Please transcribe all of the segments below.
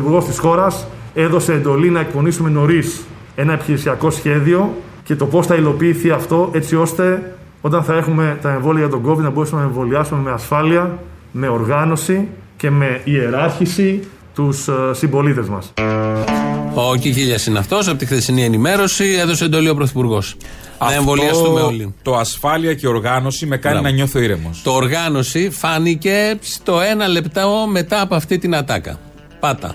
Πρωθυπουργός της χώρας έδωσε εντολή να εκπονήσουμε νωρίς ένα επιχειρησιακό σχέδιο και το πώς θα υλοποιηθεί αυτό έτσι ώστε όταν θα έχουμε τα εμβόλια για τον COVID να μπορέσουμε να εμβολιάσουμε με ασφάλεια, με οργάνωση και με ιεράρχηση τους ε, συμπολίτες μας. Ο Κικίλια είναι αυτός. Από τη χθεσινή ενημέρωση έδωσε εντολή ο Πρωθυπουργός. Να εμβολιαστούμε όλοι. Το ασφάλεια και οργάνωση με κάνει Μπράβο. να νιώθω ήρεμος. Το οργάνωση φάνηκε στο ένα λεπτό μετά από αυτή την ατάκα. Πάτα.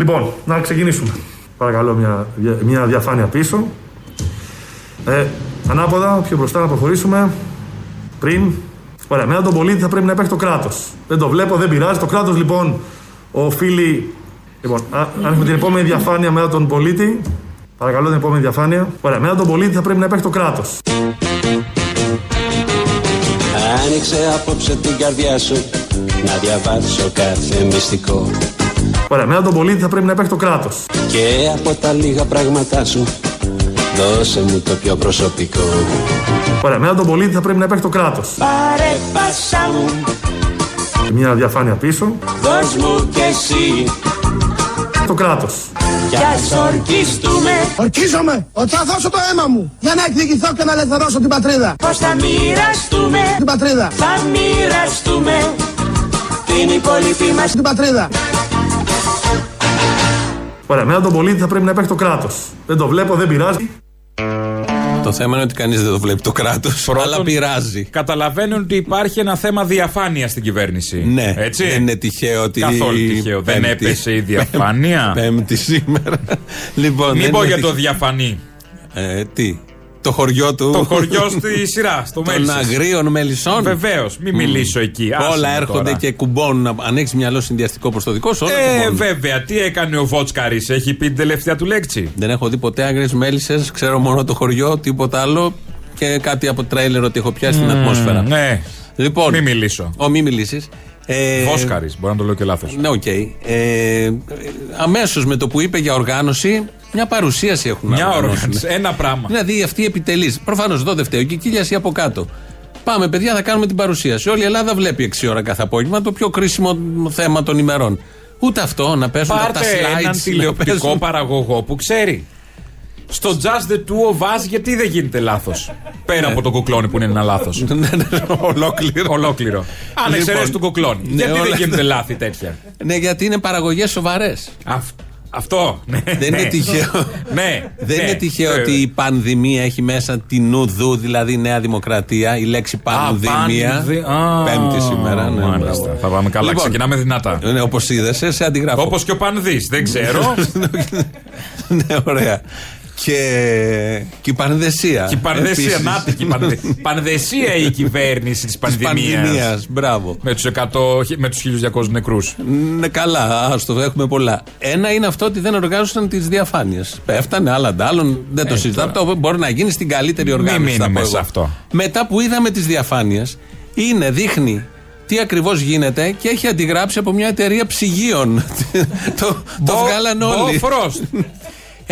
Λοιπόν, να ξεκινήσουμε. Παρακαλώ μια, μια διαφάνεια πίσω. Ε, ανάποδα, πιο μπροστά να προχωρήσουμε. Πριν. Ωραία, μετά τον πολίτη θα πρέπει να υπάρχει το κράτος. Δεν το βλέπω, δεν πειράζει. Το κράτος λοιπόν οφείλει. Λοιπόν, α, αν έχουμε την επόμενη διαφάνεια μετά τον πολίτη. Παρακαλώ την επόμενη διαφάνεια. Ωραία, μετά τον πολίτη θα πρέπει να υπάρχει το κράτος. Άνοιξε απόψε την καρδιά σου Να διαβάσω κάθε μυστικό Ωραία, μετά τον πολίτη θα πρέπει να υπάρχει το κράτος. Και από τα λίγα πράγματά σου Δώσε μου το πιο προσωπικό Ωραία, μετά τον πολίτη θα πρέπει να υπάρχει το κράτος. Πάρε πάσα μου Μια διαφάνεια πίσω. Δώσ' μου κι εσύ Το κράτος. Κι ας ορκιστούμε Ορκίζομαι ότι θα δώσω το αίμα μου για να εκδικηθώ και να ελευθερώσω την πατρίδα. Πως θα μοιραστούμε; Την πατρίδα. Θα μοιραστούμε Την υπόλοιπη μας Την πατρίδα. Ωραία, μετά τον πολίτη θα πρέπει να υπάρχει το κράτος. Δεν το βλέπω, δεν πειράζει. Το θέμα είναι ότι κανείς δεν το βλέπει το κράτος, αλλά πειράζει. Καταλαβαίνουν ότι υπάρχει ένα θέμα διαφάνεια στην κυβέρνηση. Ναι, Έτσι. δεν είναι τυχαίο ότι. Καθόλου τυχαίο. Δεν Πέμπτη- έπεσε η διαφάνεια. Πέμπτη σήμερα. λοιπόν, Μην δεν πω είναι για το τυχαίο. διαφανή. Ε, τι; Το χωριό του. Το χωριό στη σειρά, στο των Μέλισσες. αγρίων μελισσών. Βεβαίως, μην μιλήσω εκεί. άσε Όλα με έρχονται τώρα. και κουμπώνουν. Αν έχει μυαλό συνδυαστικό προς το δικό σου, όλα Ε, κουμπώνουν. βέβαια, τι έκανε ο Βότσκαρης, έχει πει την τελευταία του λέξη; Δεν έχω δει ποτέ άγριες μέλισσες. Ξέρω μόνο το χωριό, τίποτα άλλο. Και κάτι από τρέιλερ ότι έχω πιάσει την ατμόσφαιρα. Ναι. Λοιπόν, Μην μιλήσω. Ο μη μιλήσεις. Ε, Βόσκαρη, μπορεί να το λέω και λάθος. Ναι, οκ. Ε, Αμέσως με το που είπε για οργάνωση, μια παρουσίαση έχουν να Μια οργανώσουν. οργάνωση, ένα πράγμα. Δηλαδή αυτή η επιτελή. Προφανώς εδώ δεν φταίει. Και κύλια ή από κάτω. Πάμε, παιδιά, θα κάνουμε την παρουσίαση. Όλη η Ελλάδα βλέπει 6 ώρα κάθε απόγευμα το πιο κρίσιμο θέμα των ημερών. Ούτε αυτό να παίζουν τα Πάρτε slides. έναν να τηλεοπτικό παίζουν. παραγωγό που ξέρει. Στο Just the Two of Us, γιατί δεν γίνεται λάθος; Πέρα από τον κουκλόνι που είναι ένα λάθος. Ναι, ναι, Ολόκληρο. Ολόκληρο. Αν Λοιπόν, εξαιρέσει τον κουκλόνι. ναι, γιατί δεν όλα- γίνεται λάθη τέτοια; Ναι, γιατί είναι παραγωγές σοβαρές. Αυ- Αυτό. Ναι, Δεν είναι ναι. τυχαίο. Ναι. Δεν ναι. είναι τυχαίο Ε, ότι η πανδημία έχει μέσα την ουδού, δηλαδή Νέα Δημοκρατία, η λέξη πανδημία. πανδη- Α, Πέμπτη σήμερα. Ναι, μάλιστα. μπράβο. Θα πάμε καλά. Λοιπόν, Ξεκινάμε δυνατά. Ναι, όπως είδε, σε αντιγράφω. Όπως και ο Πανδή. Δεν ξέρω. ναι, ωραία. Και, και η πανδεσία. Και η πανδεσία. Επίσης. Να τη, και η πανδε- πανδεσία η κυβέρνηση της Της πανδημίας. πανδημίας, μπράβο. Με τους 100, με τους 1200 νεκρούς. Ναι, καλά, άστο, έχουμε πολλά. Ένα είναι αυτό ότι δεν οργάνωσαν τις διαφάνειες. Πέφτανε άλλα αντάλλων, δεν το Ε, συζητάω. τώρα. Αυτό μπορεί να γίνει στην καλύτερη Μην οργάνωση. θα μείνουμε πω σε εγώ. αυτό. Μετά που είδαμε τις διαφάνειες, είναι, δείχνει τι ακριβώς γίνεται και έχει αντιγράψει από μια εταιρεία ψυγείων. το το βγάλαν όλοι. Frost.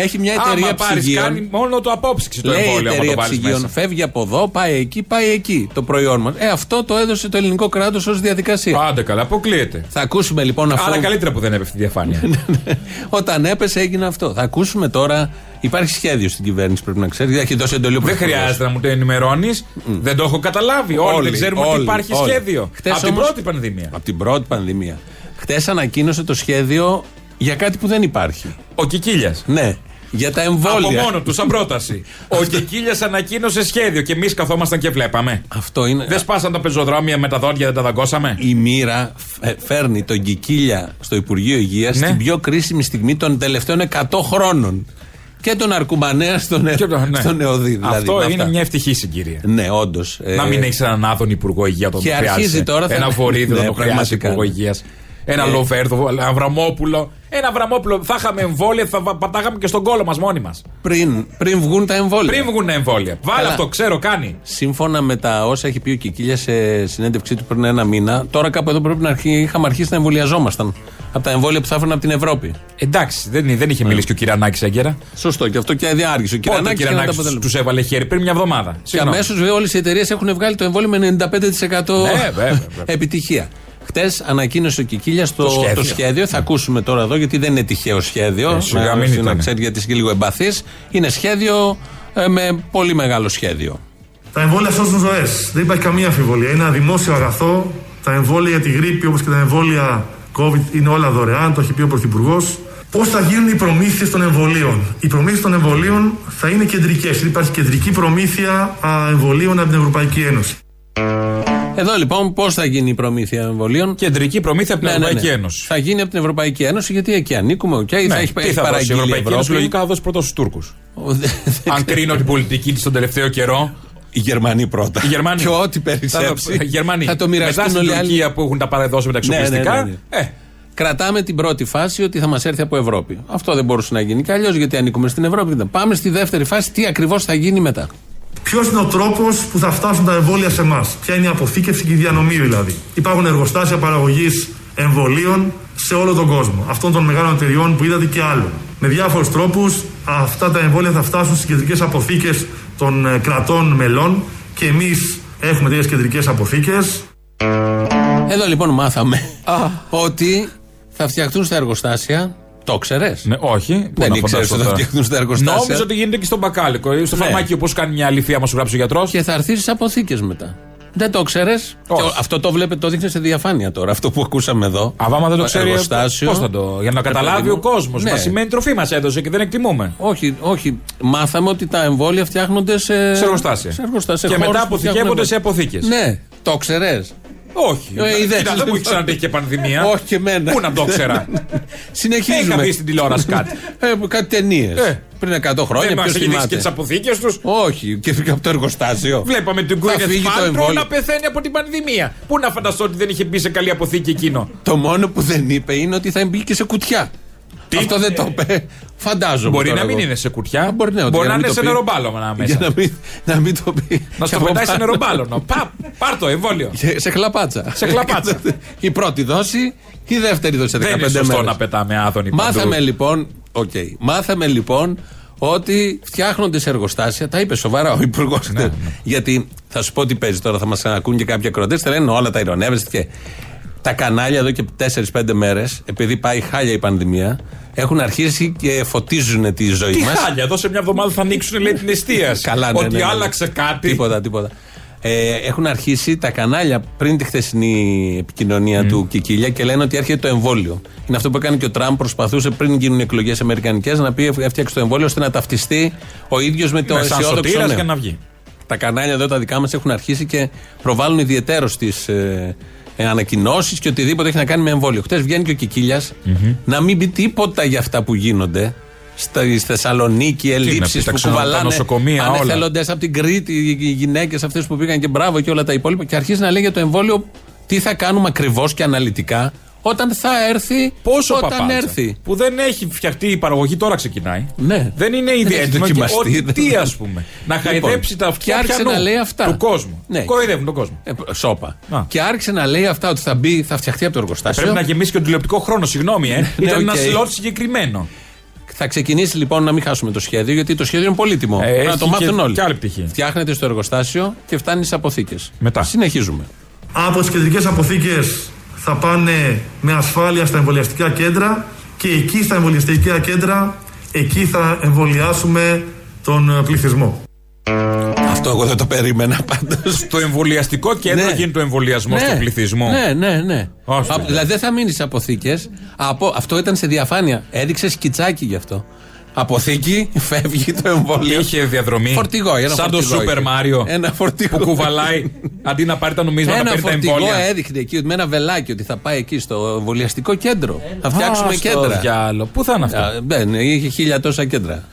Έχει μια εταιρεία Άμα πάρεις, ψυγείων. κάνει μόνο το απόψυξη το Λέει η εμβόλιο. άμα εταιρεία το βάλεις ψυγείων, μέσα. φεύγει από εδώ, πάει εκεί, πάει εκεί το προϊόν μας. Ε, αυτό το έδωσε το ελληνικό κράτος ως διαδικασία. Άντε καλά, αποκλείεται. Θα ακούσουμε λοιπόν αυτό. Άρα καλύτερα που δεν έπεφτε η διαφάνεια. Όταν έπεσε έγινε αυτό. Θα ακούσουμε τώρα. Υπάρχει σχέδιο στην κυβέρνηση, πρέπει να ξέρεις. Έχει δώσει εντολή ο δεν Πρωθυπουργός. χρειάζεται να μου το ενημερώνεις. Δεν το έχω καταλάβει. Όλοι, Όλοι, δεν ξέρουμε ότι όλοι, υπάρχει όλοι. σχέδιο. Χτες Από την όμως- πρώτη πανδημία. Από την πρώτη πανδημία. Χτες ανακοίνωσε το σχέδιο για κάτι που δεν υπάρχει. Ο Κικίλιας. Ναι. Για τα Από εμβόλια. μόνο τους, σαν πρόταση. Ο Κικίλιας ανακοίνωσε σχέδιο και εμείς καθόμασταν και βλέπαμε. Αυτό είναι. Δεν σπάσαν τα πεζοδρόμια με τα δόντια, δεν τα δαγκώσαμε. Η μοίρα φε- φέρνει τον Κικίλια στο Υπουργείο Υγείας Ναι. στην πιο κρίσιμη στιγμή των τελευταίων 100 χρόνων. Και τον Αρκουμανέα στον, ε, Και το- ναι. στον Εωδή. Δηλαδή, Αυτό με είναι αυτά. μια ευτυχή συγκυρία. Ναι, όντως. Να μην έχεις έναν άδων υπουργό υγεία τον Και χρειάζεσαι. αρχίζει τώρα, θα- Ένα βορίδιο Ναι, να το χρειάζεται πραγματικά. υπουργό υγείας. Ένα Ε. Λοβέρδο, ένα Βραμόπουλο. Ένα Βραμόπουλο. Θα είχαμε εμβόλια, θα βα- πατάγαμε και στον κόλο μας μόνοι μας. Πριν, πριν βγουν τα εμβόλια. Πριν βγουν εμβόλια. Βάλε Καλά. αυτό, ξέρω, κάνει. Σύμφωνα με τα όσα έχει πει ο Κικίλια σε συνέντευξή του πριν ένα μήνα, τώρα κάπου εδώ πρέπει να αρχί, είχαμε αρχίσει να εμβολιαζόμασταν. Από τα εμβόλια που θα έφεραν από την Ευρώπη. Εντάξει, δεν, δεν είχε μιλήσει και ο Κυρανάκης έγκαιρα. Σωστό, και αυτό και διάργησε. Ο Πότε ο Κυρανάκης και να τα Κυρανάκη αποτελέσματα. τους έβαλε χέρι πριν μια εβδομάδα. Και Συγγνώμη. αμέσως όλες οι εταιρείες έχουν βγάλει το εμβόλιο με 95% Ναι, βέβαια, βέβαια. επιτυχία. Χτες ανακοίνωσε ο Κικίλια το, Το σχέδιο. το σχέδιο. Θα ακούσουμε τώρα εδώ, γιατί δεν είναι τυχαίο σχέδιο. Ε, σιγά να, μην να ήτανε. ξέρει, γιατί είσαι και λίγο εμπαθής. Είναι σχέδιο ε, με πολύ μεγάλο σχέδιο. Τα εμβόλια σώζουν ζωές. Δεν υπάρχει καμία αμφιβολία. Είναι ένα δημόσιο αγαθό. Τα εμβόλια για τη γρίπη όπως και τα εμβόλια COVID είναι όλα δωρεάν. Το έχει πει ο Πρωθυπουργός. Πώς θα γίνουν οι προμήθειες των εμβολίων; Οι προμήθειες των εμβολίων θα είναι κεντρικές. Υπάρχει κεντρική προμήθεια α, εμβολίων από την Ευρωπαϊκή Ένωση. Εδώ λοιπόν πώς θα γίνει η προμήθεια εμβολίων; Κεντρική προμήθεια από την Ναι, ναι, Ευρωπαϊκή ναι. Ένωση. Θα γίνει από την Ευρωπαϊκή Ένωση, γιατί εκεί ανήκουμε. οκ, θα έχει, Ναι, έχει τι θα δώσει η παραγγείλει η Ευρωπαϊκή Ένωση, Ευρώπη. λογικά θα δώσει πρώτα στους Τούρκους. Ο, δε- δεν Αν κρίνω την πολιτική της τον τελευταίο καιρό. Οι Γερμανοί πρώτα. Οι Γερμανοί. Και ό,τι Θα περισσέψει. το- οι Γερμανοί. Θα το μοιραστούν Μετά όλοι οι στην άλλοι. Τουρκία που έχουν τα παραδώσει με τα Ναι, ναι, εξοπλιστικά. ναι, ναι. Ε, Κρατάμε την πρώτη φάση ότι θα μας έρθει από Ευρώπη. Αυτό δεν μπορούσε να γίνει κι αλλιώς γιατί ανήκουμε στην Ευρώπη. Πάμε στη δεύτερη φάση, τι ακριβώς θα γίνει μετά. Ποιος είναι ο τρόπος που θα φτάσουν τα εμβόλια σε εμάς, Ποια είναι η αποθήκευση και η διανομή δηλαδή; Υπάρχουν εργοστάσια παραγωγής εμβολίων σε όλο τον κόσμο. Αυτών των μεγάλων εταιριών που είδατε και άλλων. Με διάφορους τρόπους αυτά τα εμβόλια θα φτάσουν στις κεντρικές αποθήκες των ε, κρατών μελών και εμείς έχουμε τέτοιες κεντρικές αποθήκες. Εδώ λοιπόν μάθαμε ότι θα φτιαχτούν στα εργοστάσια. Το ξέρες; ναι, όχι. Πού Δεν να ήξερες φανταστώ ότι θα τώρα. φτιαχτούν στα εργοστάσια; Νόμιζα ότι γίνεται και στον μπακάλικο. ή Στο Ναι. φαρμάκι όπω κάνει μια αλήθεια, μα σου γράψει ο γιατρός. Και θα έρθεις στι αποθήκες μετά. Δεν το ξέρες; Όχι. Αυτό το βλέπετε, το δείχνει σε διαφάνεια τώρα. Αυτό που ακούσαμε εδώ. Αβάμα δεν το ξέρει. εργοστάσιο. Πώς θα το. Για να Ρε καταλάβει παιδί ο μου. κόσμος. Ναι. Μα σημαίνει τροφή μας έδωσε και δεν εκτιμούμε. Όχι, όχι. Μάθαμε ότι τα εμβόλια φτιάχνονται σε, Σε εργοστάσια. σε εργοστάσια. Και χώρους μετά που αποθηκεύονται φτιάχνουν- σε αποθήκες. Ναι, το ξέρες. Όχι. Ε, είδες. Κοίτα, δεν μου έχει ξανατύχει και πανδημία. Όχι και εμένα. Πού να το ξέρα. Συνεχίζουμε. Είχα δει στην τηλεόραση κάτι. Ε, κάτι ταινίες. Ε. Πριν 100 χρόνια. Δεν μας ποιος έχει δείξει θυμάται. και τις αποθήκες τους. Όχι, και φύγει από το εργοστάσιο. Βλέπαμε την Θα Gwyneth φύγει το Paltrow εμβόλιο. να πεθαίνει από την πανδημία. Πού να φανταστώ ότι δεν είχε μπει σε καλή αποθήκη εκείνο. Το μόνο που δεν είπε είναι ότι θα μπει και σε κουτιά. Τι; Αυτό δεν το είπε. Φαντάζομαι. Μπορεί τώρα να μην εγώ. είναι σε κουτιά. Α, Μπορεί, ναι, ότι Μπορεί για να μην είναι το σε πει. νεροπάλωμα Για μέσα. να μην, να μην το πει. Να στο Και από πετάει σε πάνω. νεροπάλωνο. Παπ, πάρ το εμβόλιο. Και Σε χλαπάτσα. Σε χλαπάτσα. η πρώτη δόση, η δεύτερη δόση σε 15 Δεν είναι σωστό μέρες. να πετάμε άδωνη Μάθαμε παντού. λοιπόν, οκ, μάθαμε λοιπόν ότι φτιάχνονται σε εργοστάσια. Τα είπε σοβαρά ο Υπουργός. Ναι, Γιατί θα σου πω τι παίζει τώρα, θα μας ακούν και κάποιοι ακροτέ. Θα λένε όλα τα ηρωνεύεστε και. Τα κανάλια εδώ και 4-5 μέρες, επειδή πάει χάλια η πανδημία, έχουν αρχίσει και φωτίζουν τη ζωή Τι μας. χάλια, εδώ σε μια εβδομάδα θα ανοίξουν λέει την εστίαση. Καλά, ναι, Ότι ναι, ναι. άλλαξε κάτι. Τίποτα, τίποτα. Ε, έχουν αρχίσει τα κανάλια πριν τη χθεσινή επικοινωνία του Κικίλια και λένε ότι έρχεται το εμβόλιο. Είναι αυτό που έκανε και ο Τραμπ. Προσπαθούσε πριν γίνουν εκλογές Αμερικανικές να πει έφτιαξε το εμβόλιο ώστε να ταυτιστεί ο ίδιος με το Ναι, σαν αισιόδοξο σωτήρας νέο. για να βγει. Τα κανάλια εδώ τα δικά μας έχουν αρχίσει και προβάλλουν ιδιαίτερω τις ε, ε, ανακοινώσεις και οτιδήποτε έχει να κάνει με εμβόλιο. Χθε βγαίνει και ο κικιλια να μην πει τίποτα για αυτά που γίνονται. Στα, στη Θεσσαλονίκη, να ελλείψεις πεις, τα που ξενο- τα κουβαλάνε νοσοκομεία, όλα. ανεθελοντές από την Κρήτη, οι γυναίκες αυτές που πήγαν και μπράβο και όλα τα υπόλοιπα. Και αρχίζει να λέει για το εμβόλιο τι θα κάνουμε ακριβώς και αναλυτικά όταν θα έρθει. Πόσο όταν παπάτσα. έρθει. Που δεν έχει φτιαχτεί η παραγωγή, τώρα ξεκινάει. Ναι. Δεν είναι Δεν ήδη έχει έτοιμο. Και δοκιμαστεί. ό,τι τι ας πούμε. Να Λοιπόν, χαϊδέψει τα και αυτιά άρχισε ποιανού να λέει αυτά. του κόσμου. Ναι. Κοροϊδεύουν τον κόσμο. Ε, σώπα. Α. Και άρχισε να λέει αυτά ότι θα μπει, θα φτιαχτεί από το εργοστάσιο. Πρέπει να γεμίσει και τον τηλεοπτικό χρόνο, συγγνώμη, ε. Ναι, Ήταν ένα OK. slot συγκεκριμένο. Θα ξεκινήσει λοιπόν να μην χάσουμε το σχέδιο, γιατί το σχέδιο είναι πολύτιμο. Ε, Πρέπει να έχει το μάθουν και- όλοι. και άλλη πτυχή. Φτιάχνεται στο εργοστάσιο και φτάνει στι αποθήκες. Μετά. Συνεχίζουμε. Από τις κεντρικές αποθήκες θα πάνε με ασφάλεια στα εμβολιαστικά κέντρα και εκεί στα εμβολιαστικά κέντρα, εκεί θα εμβολιάσουμε τον ε, πληθυσμό. Αυτό εγώ δεν το περίμενα πάντως. Στο εμβολιαστικό κέντρο Ναι. γίνεται ο εμβολιασμός του πληθυσμού. Ναι, ναι, ναι. Όχι. Α, δηλαδή δεν θα μείνεις σε αποθήκε. Αυτό ήταν σε διαφάνεια. Έδειξες σκιτσάκι γι' αυτό. Αποθήκη, φεύγει το εμβόλιο. Είχε διαδρομή. Φορτηγό, ένα Σαν το φορτηγό Super είχε. Mario. Ένα φορτηγό. Που κουβαλάει αντί να πάρει τα νομίσματα, Ένα παίρνει τα φορτηγό εμβόλια. έδειχνε εκεί με ένα βελάκι ότι θα πάει εκεί στο εμβολιαστικό κέντρο. Θα φτιάξουμε Α, στο κέντρα. διάλο. Πού θα είναι αυτό; Α, Δεν, είχε χίλια τόσα κέντρα.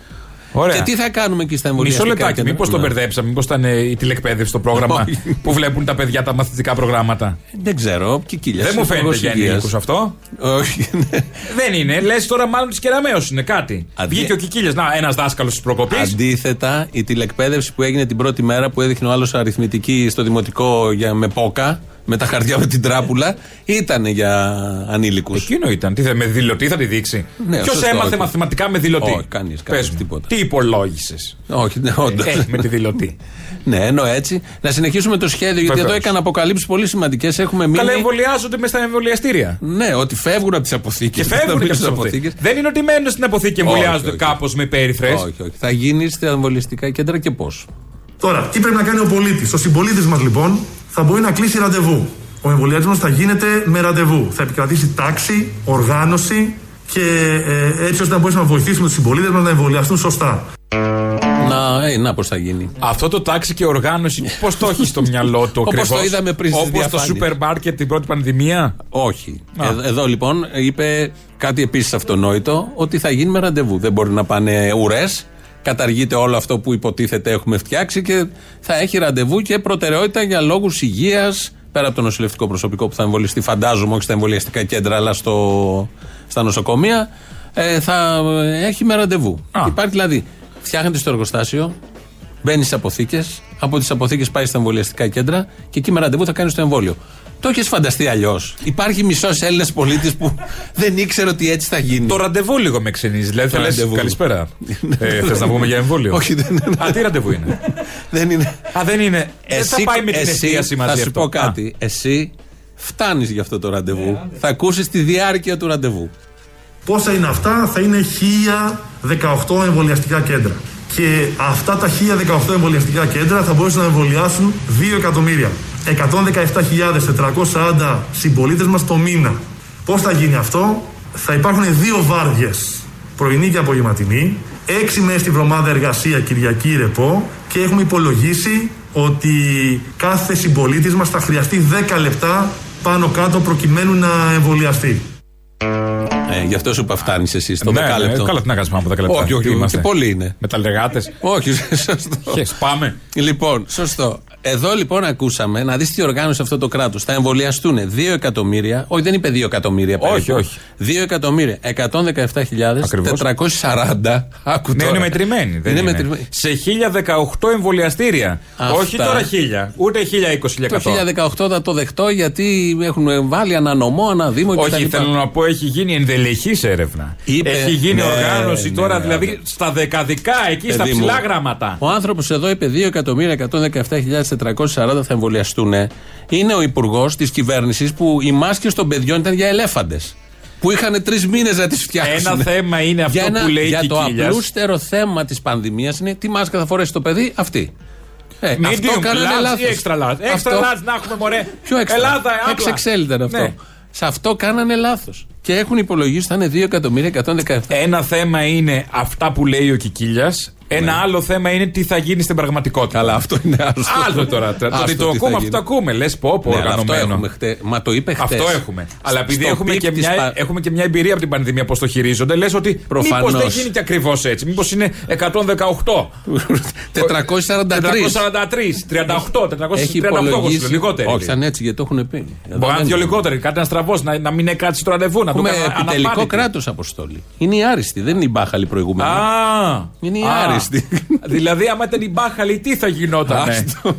Ωραία. Και τι θα κάνουμε εκεί στα Μισό εμβολιαστικά λεπτάκι, κέντρα. μήπως τον Ναι. μπερδέψαμε, μήπως ήταν ε, η τηλεκπαίδευση στο πρόγραμμα Όχι. που βλέπουν τα παιδιά τα μαθητικά προγράμματα. Δεν ξέρω. Και κύλια. Δεν μου φαίνεται για ενήλικους αυτό. Όχι. ναι. Δεν είναι. Λες τώρα μάλλον της κεραμαίο είναι κάτι. Αντί- Βγήκε ο Κικίλιας. Να, ένας δάσκαλος της προκοπής. Αντίθετα, η τηλεκπαίδευση που έγινε την πρώτη μέρα που έδειχνε ο άλλος αριθμητική στο δημοτικό για, με πόκα, με τα χαρτιά με την τράπουλα ήταν για ανήλικους. Εκείνο ήταν. Τι θα, με δηλωτή θα τη δείξει; Ναι, Ποιος σωστό, έμαθε όχι. μαθηματικά με δηλωτή; Όχι, κανείς, Πες κανείς, μου, τίποτα. Τι υπολόγισες; Όχι, ναι, όντως. Ε, με τη δηλωτή. ναι, ενώ έτσι. Να συνεχίσουμε το σχέδιο, γιατί εδώ Βεβαίως. έκανα αποκαλύψεις πολύ σημαντικές. Έχουμε μείνει. Καλά, εμβολιάζονται μες στα εμβολιαστήρια. Ναι, ότι φεύγουν από τις αποθήκες. Και φεύγουν και από τις αποθήκες. Δεν είναι ότι μένουν στην αποθήκη και Όχι, εμβολιάζονται όχι. κάπως με περίθρε. Όχι, όχι. Θα γίνεις στα εμβολιαστικά κέντρα και πώς; Τώρα, τι πρέπει να κάνει ο πολίτης; Ο συμπολίτης μας λοιπόν θα μπορεί να κλείσει ραντεβού. Ο εμβολιασμός θα γίνεται με ραντεβού. Θα επικρατήσει τάξη, οργάνωση και ε, έτσι ώστε να μπορέσουμε να βοηθήσουμε τους συμπολίτες μας να εμβολιαστούν σωστά. Να, ε, να πώς θα γίνει. Αυτό το τάξη και οργάνωση, πώς το έχει στο μυαλό του Όπως ακριβώς; το είδαμε πριν στις Όπως το διαφάνειες. σούπερ μάρκετ την πρώτη πανδημία; Όχι. Α. Ε, εδώ λοιπόν είπε κάτι επίσης αυτονόητο, ότι θα γίνει με ραντεβού. Δεν μπορεί να πάνε ουρές. Καταργείται όλο αυτό που υποτίθεται έχουμε φτιάξει και θα έχει ραντεβού και προτεραιότητα για λόγους υγείας. Πέρα από το νοσηλευτικό προσωπικό που θα εμβολιαστεί, φαντάζομαι, όχι στα εμβολιαστικά κέντρα, αλλά στο, στα νοσοκομεία, ε, θα έχει με ραντεβού. Α. Υπάρχει δηλαδή, φτιάχνεται στο εργοστάσιο, μπαίνει στις αποθήκες, από τις αποθήκες πάει στα εμβολιαστικά κέντρα και εκεί με ραντεβού θα κάνει το εμβόλιο. Το έχεις φανταστεί αλλιώς. Υπάρχει μισός Έλληνας πολίτης που δεν ήξερε ότι έτσι θα γίνει. Το ραντεβού λίγο με ξενίζει. Δηλαδή θα λες, ραντεβού. Καλησπέρα. ε, Θες να πούμε για εμβόλιο; Όχι, δεν είναι. Α, τι ραντεβού είναι; δεν είναι. Α, δεν είναι. Δεν θα πάει με την εσύ, εστίαση μαζί Θα σου αυτό. πω κάτι. Εσύ φτάνεις για αυτό το ραντεβού. θα ακούσεις τη διάρκεια του ραντεβού. Πόσα είναι αυτά, θα είναι 1018 εμβολιαστικά κέντρα. Και αυτά τα 1018 εμβολιαστικά κέντρα θα μπορούσαν να εμβολιάσουν 2 εκατομμύρια. 117.440 συμπολίτες μας το μήνα. Πώς θα γίνει αυτό, θα υπάρχουν δύο βάρδιες, πρωινή και απογευματινή, έξι μέρες τη βδομάδα εργασία, Κυριακή ρεπό και έχουμε υπολογίσει ότι κάθε συμπολίτης μας θα χρειαστεί 10 λεπτά πάνω κάτω προκειμένου να εμβολιαστεί. Ε, γι' αυτό σου είπα φτάνεις εσύ στο Ναι, δεκάλεπτο. ναι, Καλά, τι να κάνουμε από 10 λεπτά. Όχι, όχι, Τι και είμαστε; πολλοί είναι. Μεταλλεργάτε. Όχι, σωστό. Πάμε. Λοιπόν, σωστό. Εδώ λοιπόν ακούσαμε να δεις τι οργάνωσε αυτό το κράτος. Θα εμβολιαστούν 2 εκατομμύρια, όχι δεν είπε 2 εκατομμύρια περίπου. Όχι, όχι. 2 εκατομμύρια 117.440. Άκου Ναι, τώρα. είναι μετρημένη. Δεν είναι είναι. μετρημένη. Σε 1018 εμβολιαστήρια. Αυτά. Όχι τώρα 1000, ούτε 1020 Το 1018 θα το δεχτώ γιατί έχουν βάλει ένα νομό, ένα δήμο και τα Όχι, λοιπά. θέλω να πω, έχει γίνει ενδελεχής έρευνα. Είπε- έχει γίνει Ναι, οργάνωση ναι, τώρα, ναι, δηλαδή ναι. στα δεκαδικά, εκεί στα Παιδί μου, ψηλά γράμματα. Ο άνθρωπος εδώ είπε 2.117.440 θα εμβολιαστούν. Είναι ο υπουργός της κυβέρνησης που οι μάσκες των παιδιών ήταν για ελέφαντες. Που είχαν τρεις μήνες να τις φτιάξουν. Ένα θέμα είναι αυτό για που λέει Για η το Κικίλιας. απλούστερο θέμα της πανδημίας είναι τι μάσκα θα φορέσει το παιδί, αυτή. Ε, αυτό Medium, κάνανε large λάθος. ή extra large; Extra large να έχουμε μωρέ. Ποιο extra? Ελλάδα, άπλα. XXL ήταν αυτό. Ναι. Σε αυτό κάνανε λάθος. Και έχουν υπολογίσει θα είναι 2.117. Ένα θέμα είναι αυτά που λέει ο Κικίλιας. Ένα άλλο θέμα είναι τι θα γίνει στην πραγματικότητα. Καλά, αυτό είναι άρρωστο. Άλλο τώρα. Το Άστο, ότι το τι θα ακούμε, αυτό γίνει. το ακούμε. Λες πω, πω, Ναι, αλλά αυτό οργανωμένο. έχουμε χτε. Μα το είπε χτες. Αυτό έχουμε. Αλλά επειδή Στο έχουμε πικ και, της μια, πα- έχουμε και μια εμπειρία από την πανδημία πώς το χειρίζονται, λες ότι Προφανώς. μήπως δεν γίνει και ακριβώς έτσι. Μήπως είναι 118. 443. 443, 38, 438 Έχει εγώ σου λέω, υπολογίσει. λιγότεροι. Όχι, θα είναι έτσι γιατί το έχουν πει. Εδώ Μπορεί να είναι δεν- δύο λιγότεροι, κάτι να στραβώ, να, να μην έκατσει το ραντεβού, να το Έχουμε κάνει επιτελικό αναπάντητη. κράτος αποστόλη. Είναι η άριστη, δεν είναι η μπάχαλη προηγούμενη. Α, Είναι η α. άριστη. δηλαδή, άμα ήταν η μπάχαλη, τι θα γινόταν. Άστο.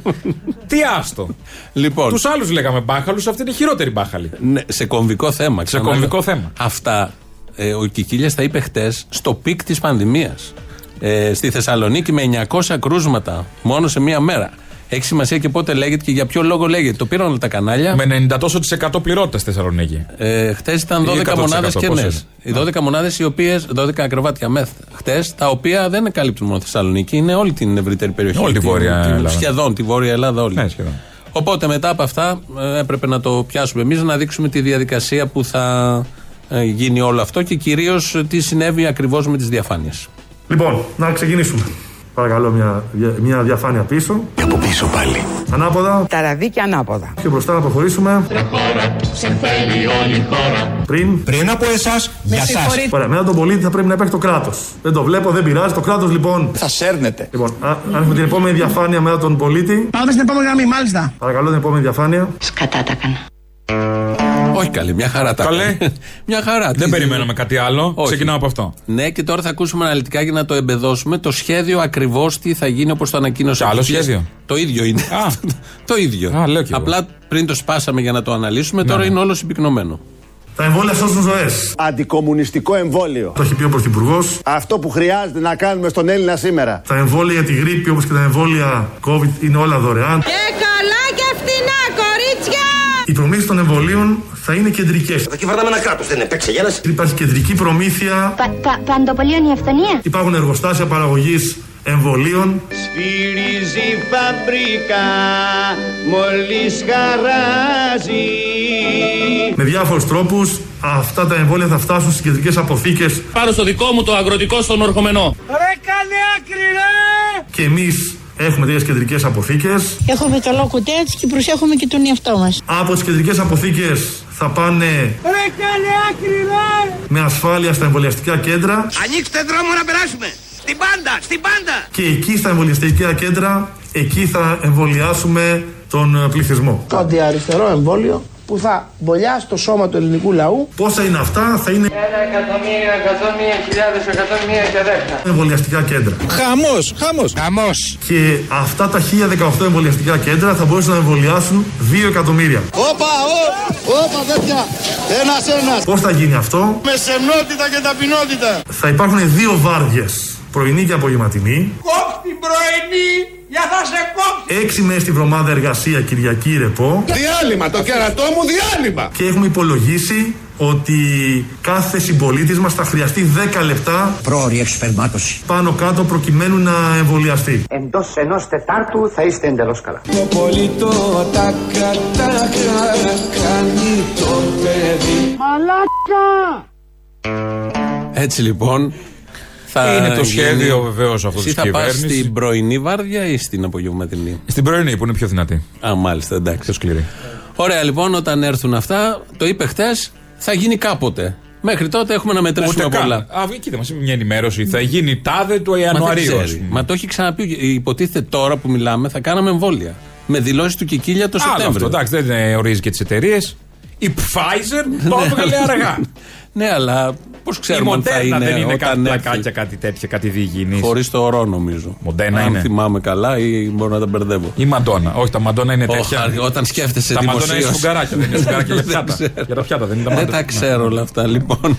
Τι άστο. Λοιπόν, Τους άλλους λέγαμε μπάχαλους, αυτή είναι η χειρότερη μπάχαλη. ναι, σε κομβικό θέμα. Σε ξαναλέω. κομβικό θέμα. Αυτά ε, ο Κικίλιας τα είπε χτες στο peak της πανδημίας. Ε, στη Θεσσαλονίκη με 900 κρούσματα μόνο σε μία μέρα. Έχει σημασία και πότε λέγεται και για ποιο λόγο λέγεται. Το πήραν όλα τα κανάλια. Με 90 τόσο της εκατό πληρότητα στη Θεσσαλονίκη. Ε, Χθε ήταν Ή 12 100% μονάδες πώς κενέ. είναι. Οι 12 μονάδες οι οποίες. 12 ακροβάτια μεθ χτες, τα οποία δεν καλύπτουν μόνο Θεσσαλονίκη, είναι όλη την ευρύτερη περιοχή. Όλη τη Την- Βόρεια την- Ελλάδα. Σχεδόν τη Βόρεια Ελλάδα όλη. Ναι, σχεδόν. Οπότε μετά από αυτά ε, έπρεπε να το πιάσουμε εμείς, να δείξουμε τη διαδικασία που θα ε, γίνει όλο αυτό και κυρίως τι συνέβη ακριβώς με τις διαφάνειες. Λοιπόν, να ξεκινήσουμε. Παρακαλώ μια, μια διαφάνεια πίσω. Από πίσω πάλι. Ανάποδα. Ταραδίκια ανάποδα. Πιο μπροστά να προχωρήσουμε. Πριν. Πριν από εσάς, για σας. Ωραία, μετά τον πολίτη θα πρέπει να υπάρχει το κράτος. Δεν το βλέπω, δεν πειράζει. Το κράτος λοιπόν. Θα σέρνετε. Λοιπόν, α, αν έχουμε την επόμενη διαφάνεια μετά τον πολίτη. Πάμε στην επόμενη γραμμή, μάλιστα. Παρακαλώ την επόμενη διαφάνεια. Σκατά τα έκανα. Όχι καλή, μια χαρά τα Καλέ. έκανε. μια χαρά. Δεν Τι- περιμέναμε κάτι άλλο. Όχι. Ξεκινάω από αυτό. Ναι, και τώρα θα ακούσουμε αναλυτικά για να το εμπεδώσουμε το σχέδιο ακριβώς τι θα γίνει όπως το ανακοίνωσε. Και άλλο ο σχέδιο. Το ίδιο είναι. Α. το ίδιο. Α, λέω κι εγώ. Απλά πριν το σπάσαμε για να το αναλύσουμε, τώρα ναι. είναι όλο συμπυκνωμένο. Τα εμβόλια σώζουν ζωές. Αντικομουνιστικό εμβόλιο. Το έχει πει ο Πρωθυπουργός. Αυτό που χρειάζεται να κάνουμε στον Έλληνα σήμερα. Τα εμβόλια για τη γρήπη όπως και τα εμβόλια COVID είναι όλα δωρεάν. Και καλά και φτηνά, κορίτσια! Οι προμήθειες των εμβολίων θα είναι κεντρικές. Θα κυβερνάμε ένα κράτος, δεν είναι παίξε γέλας. Υπάρχει κεντρική προμήθεια. Πα, πα, παντοπολίων η αυθονία; Υπάρχουν εργοστάσια παραγωγής εμβολίων. Σφυρίζει φαμπρικά μόλις χαράζει Με διάφορους τρόπους αυτά τα εμβόλια θα φτάσουν στις κεντρικές αποθήκες Πάνω στο δικό μου το αγροτικό στον ορχομενό. Ρε κάνε άκρη ρε! και εμείς έχουμε τέτοιες κεντρικές αποθήκες. Έχουμε καλό κουτέτσι και προσέχουμε και τον εαυτό μας. Από τις κεντρικές αποθήκες θα πάνε Ρε κάνε άκρη ρε! με ασφάλεια στα εμβολιαστικά κέντρα Ανοίξτε δρόμο να περάσουμε. Στην πάντα, στην πάντα. και εκεί στα εμβολιαστικά κέντρα εκεί θα εμβολιάσουμε τον ε, πληθυσμό. Το αντιαριστερό εμβόλιο που θα μπολιάσει το σώμα του ελληνικού λαού. Πόσα είναι αυτά θα είναι Ένα εκατομμύριο, εκατόν μία χιλιάδες, εκατόν μία και δέκα. εμβολιαστικά κέντρα. Χαμός, χαμός. Χαμός. Και αυτά τα 1018 εμβολιαστικά κέντρα θα μπορούσαν να εμβολιάσουν 2 εκατομμύρια. Όπα, όπα τέτοια. Ένας ένας. Πώς θα γίνει αυτό, Με σεμνότητα και ταπεινότητα. θα υπάρχουν δύο βάρδιες, πρωινή και απογευματινή, Κόψ' την πρωινή για θα σε κόψει! έξι μέρες τη βδομάδα εργασία, Κυριακή ρεπό Διάλειμμα, το κερατό μου διάλειμμα. και έχουμε υπολογίσει ότι κάθε συμπολίτης μας θα χρειαστεί 10 λεπτά Πρόωρη εξπερμάτωση. πάνω κάτω προκειμένου να εμβολιαστεί. Εντός ενός τετάρτου θα είστε εντελώς καλά. Το πολιτό τα κατάκα κάνει το παιδί Έτσι λοιπόν. Θα Είναι το γίνει- σχέδιο βεβαίως αυτό Εσύ της θα πας κυβέρνησης. στην πρωινή βάρδια ή στην απογευματινή; Στην πρωινή που είναι πιο δυνατή. Α, μάλιστα, εντάξει. Πιο σκληρή. Ωραία, λοιπόν, όταν έρθουν αυτά, το είπε χτε, θα γίνει κάποτε. Μέχρι τότε έχουμε να μετρήσουμε Ούτε καν. πολλά. Α, κοίτα, μας είπε μια ενημέρωση. Θα γίνει τάδε του Μα, δεν Ιανουαρίου. ας ξέρει. πούμε. Μα το έχει ξαναπεί. Υποτίθεται τώρα που μιλάμε θα κάναμε εμβόλια. Με δηλώσεις του Κικίλια το Άλλο αυτό, Σεπτέμβριο. εντάξει, δεν ε, ορίζει και τις εταιρείες. Η Pfizer το έβγαλε αργά. Ναι, αλλά πώς Η ξέρουμε αν θα Moderna είναι, δεν είναι κάτι όταν πλακάκια, έρθει. κάτι τέτοια, κάτι διηγηνής. Χωρίς το ορό νομίζω. Μοντένα αν είναι. θυμάμαι καλά ή μπορώ να τα μπερδεύω. Η Μαντόνα. Όχι, τα Μαντόνα είναι Όχι, τέτοια. όταν σκέφτεσαι Τα Μαντόνα είναι δημοσίως. σφουγγαράκια, δεν είναι σφουγγαράκια για Δεν πιάτα. ξέρω. Για τα πιάτα δεν είναι τα Δεν Μαντόνα. τα ξέρω όλα αυτά. Λοιπόν,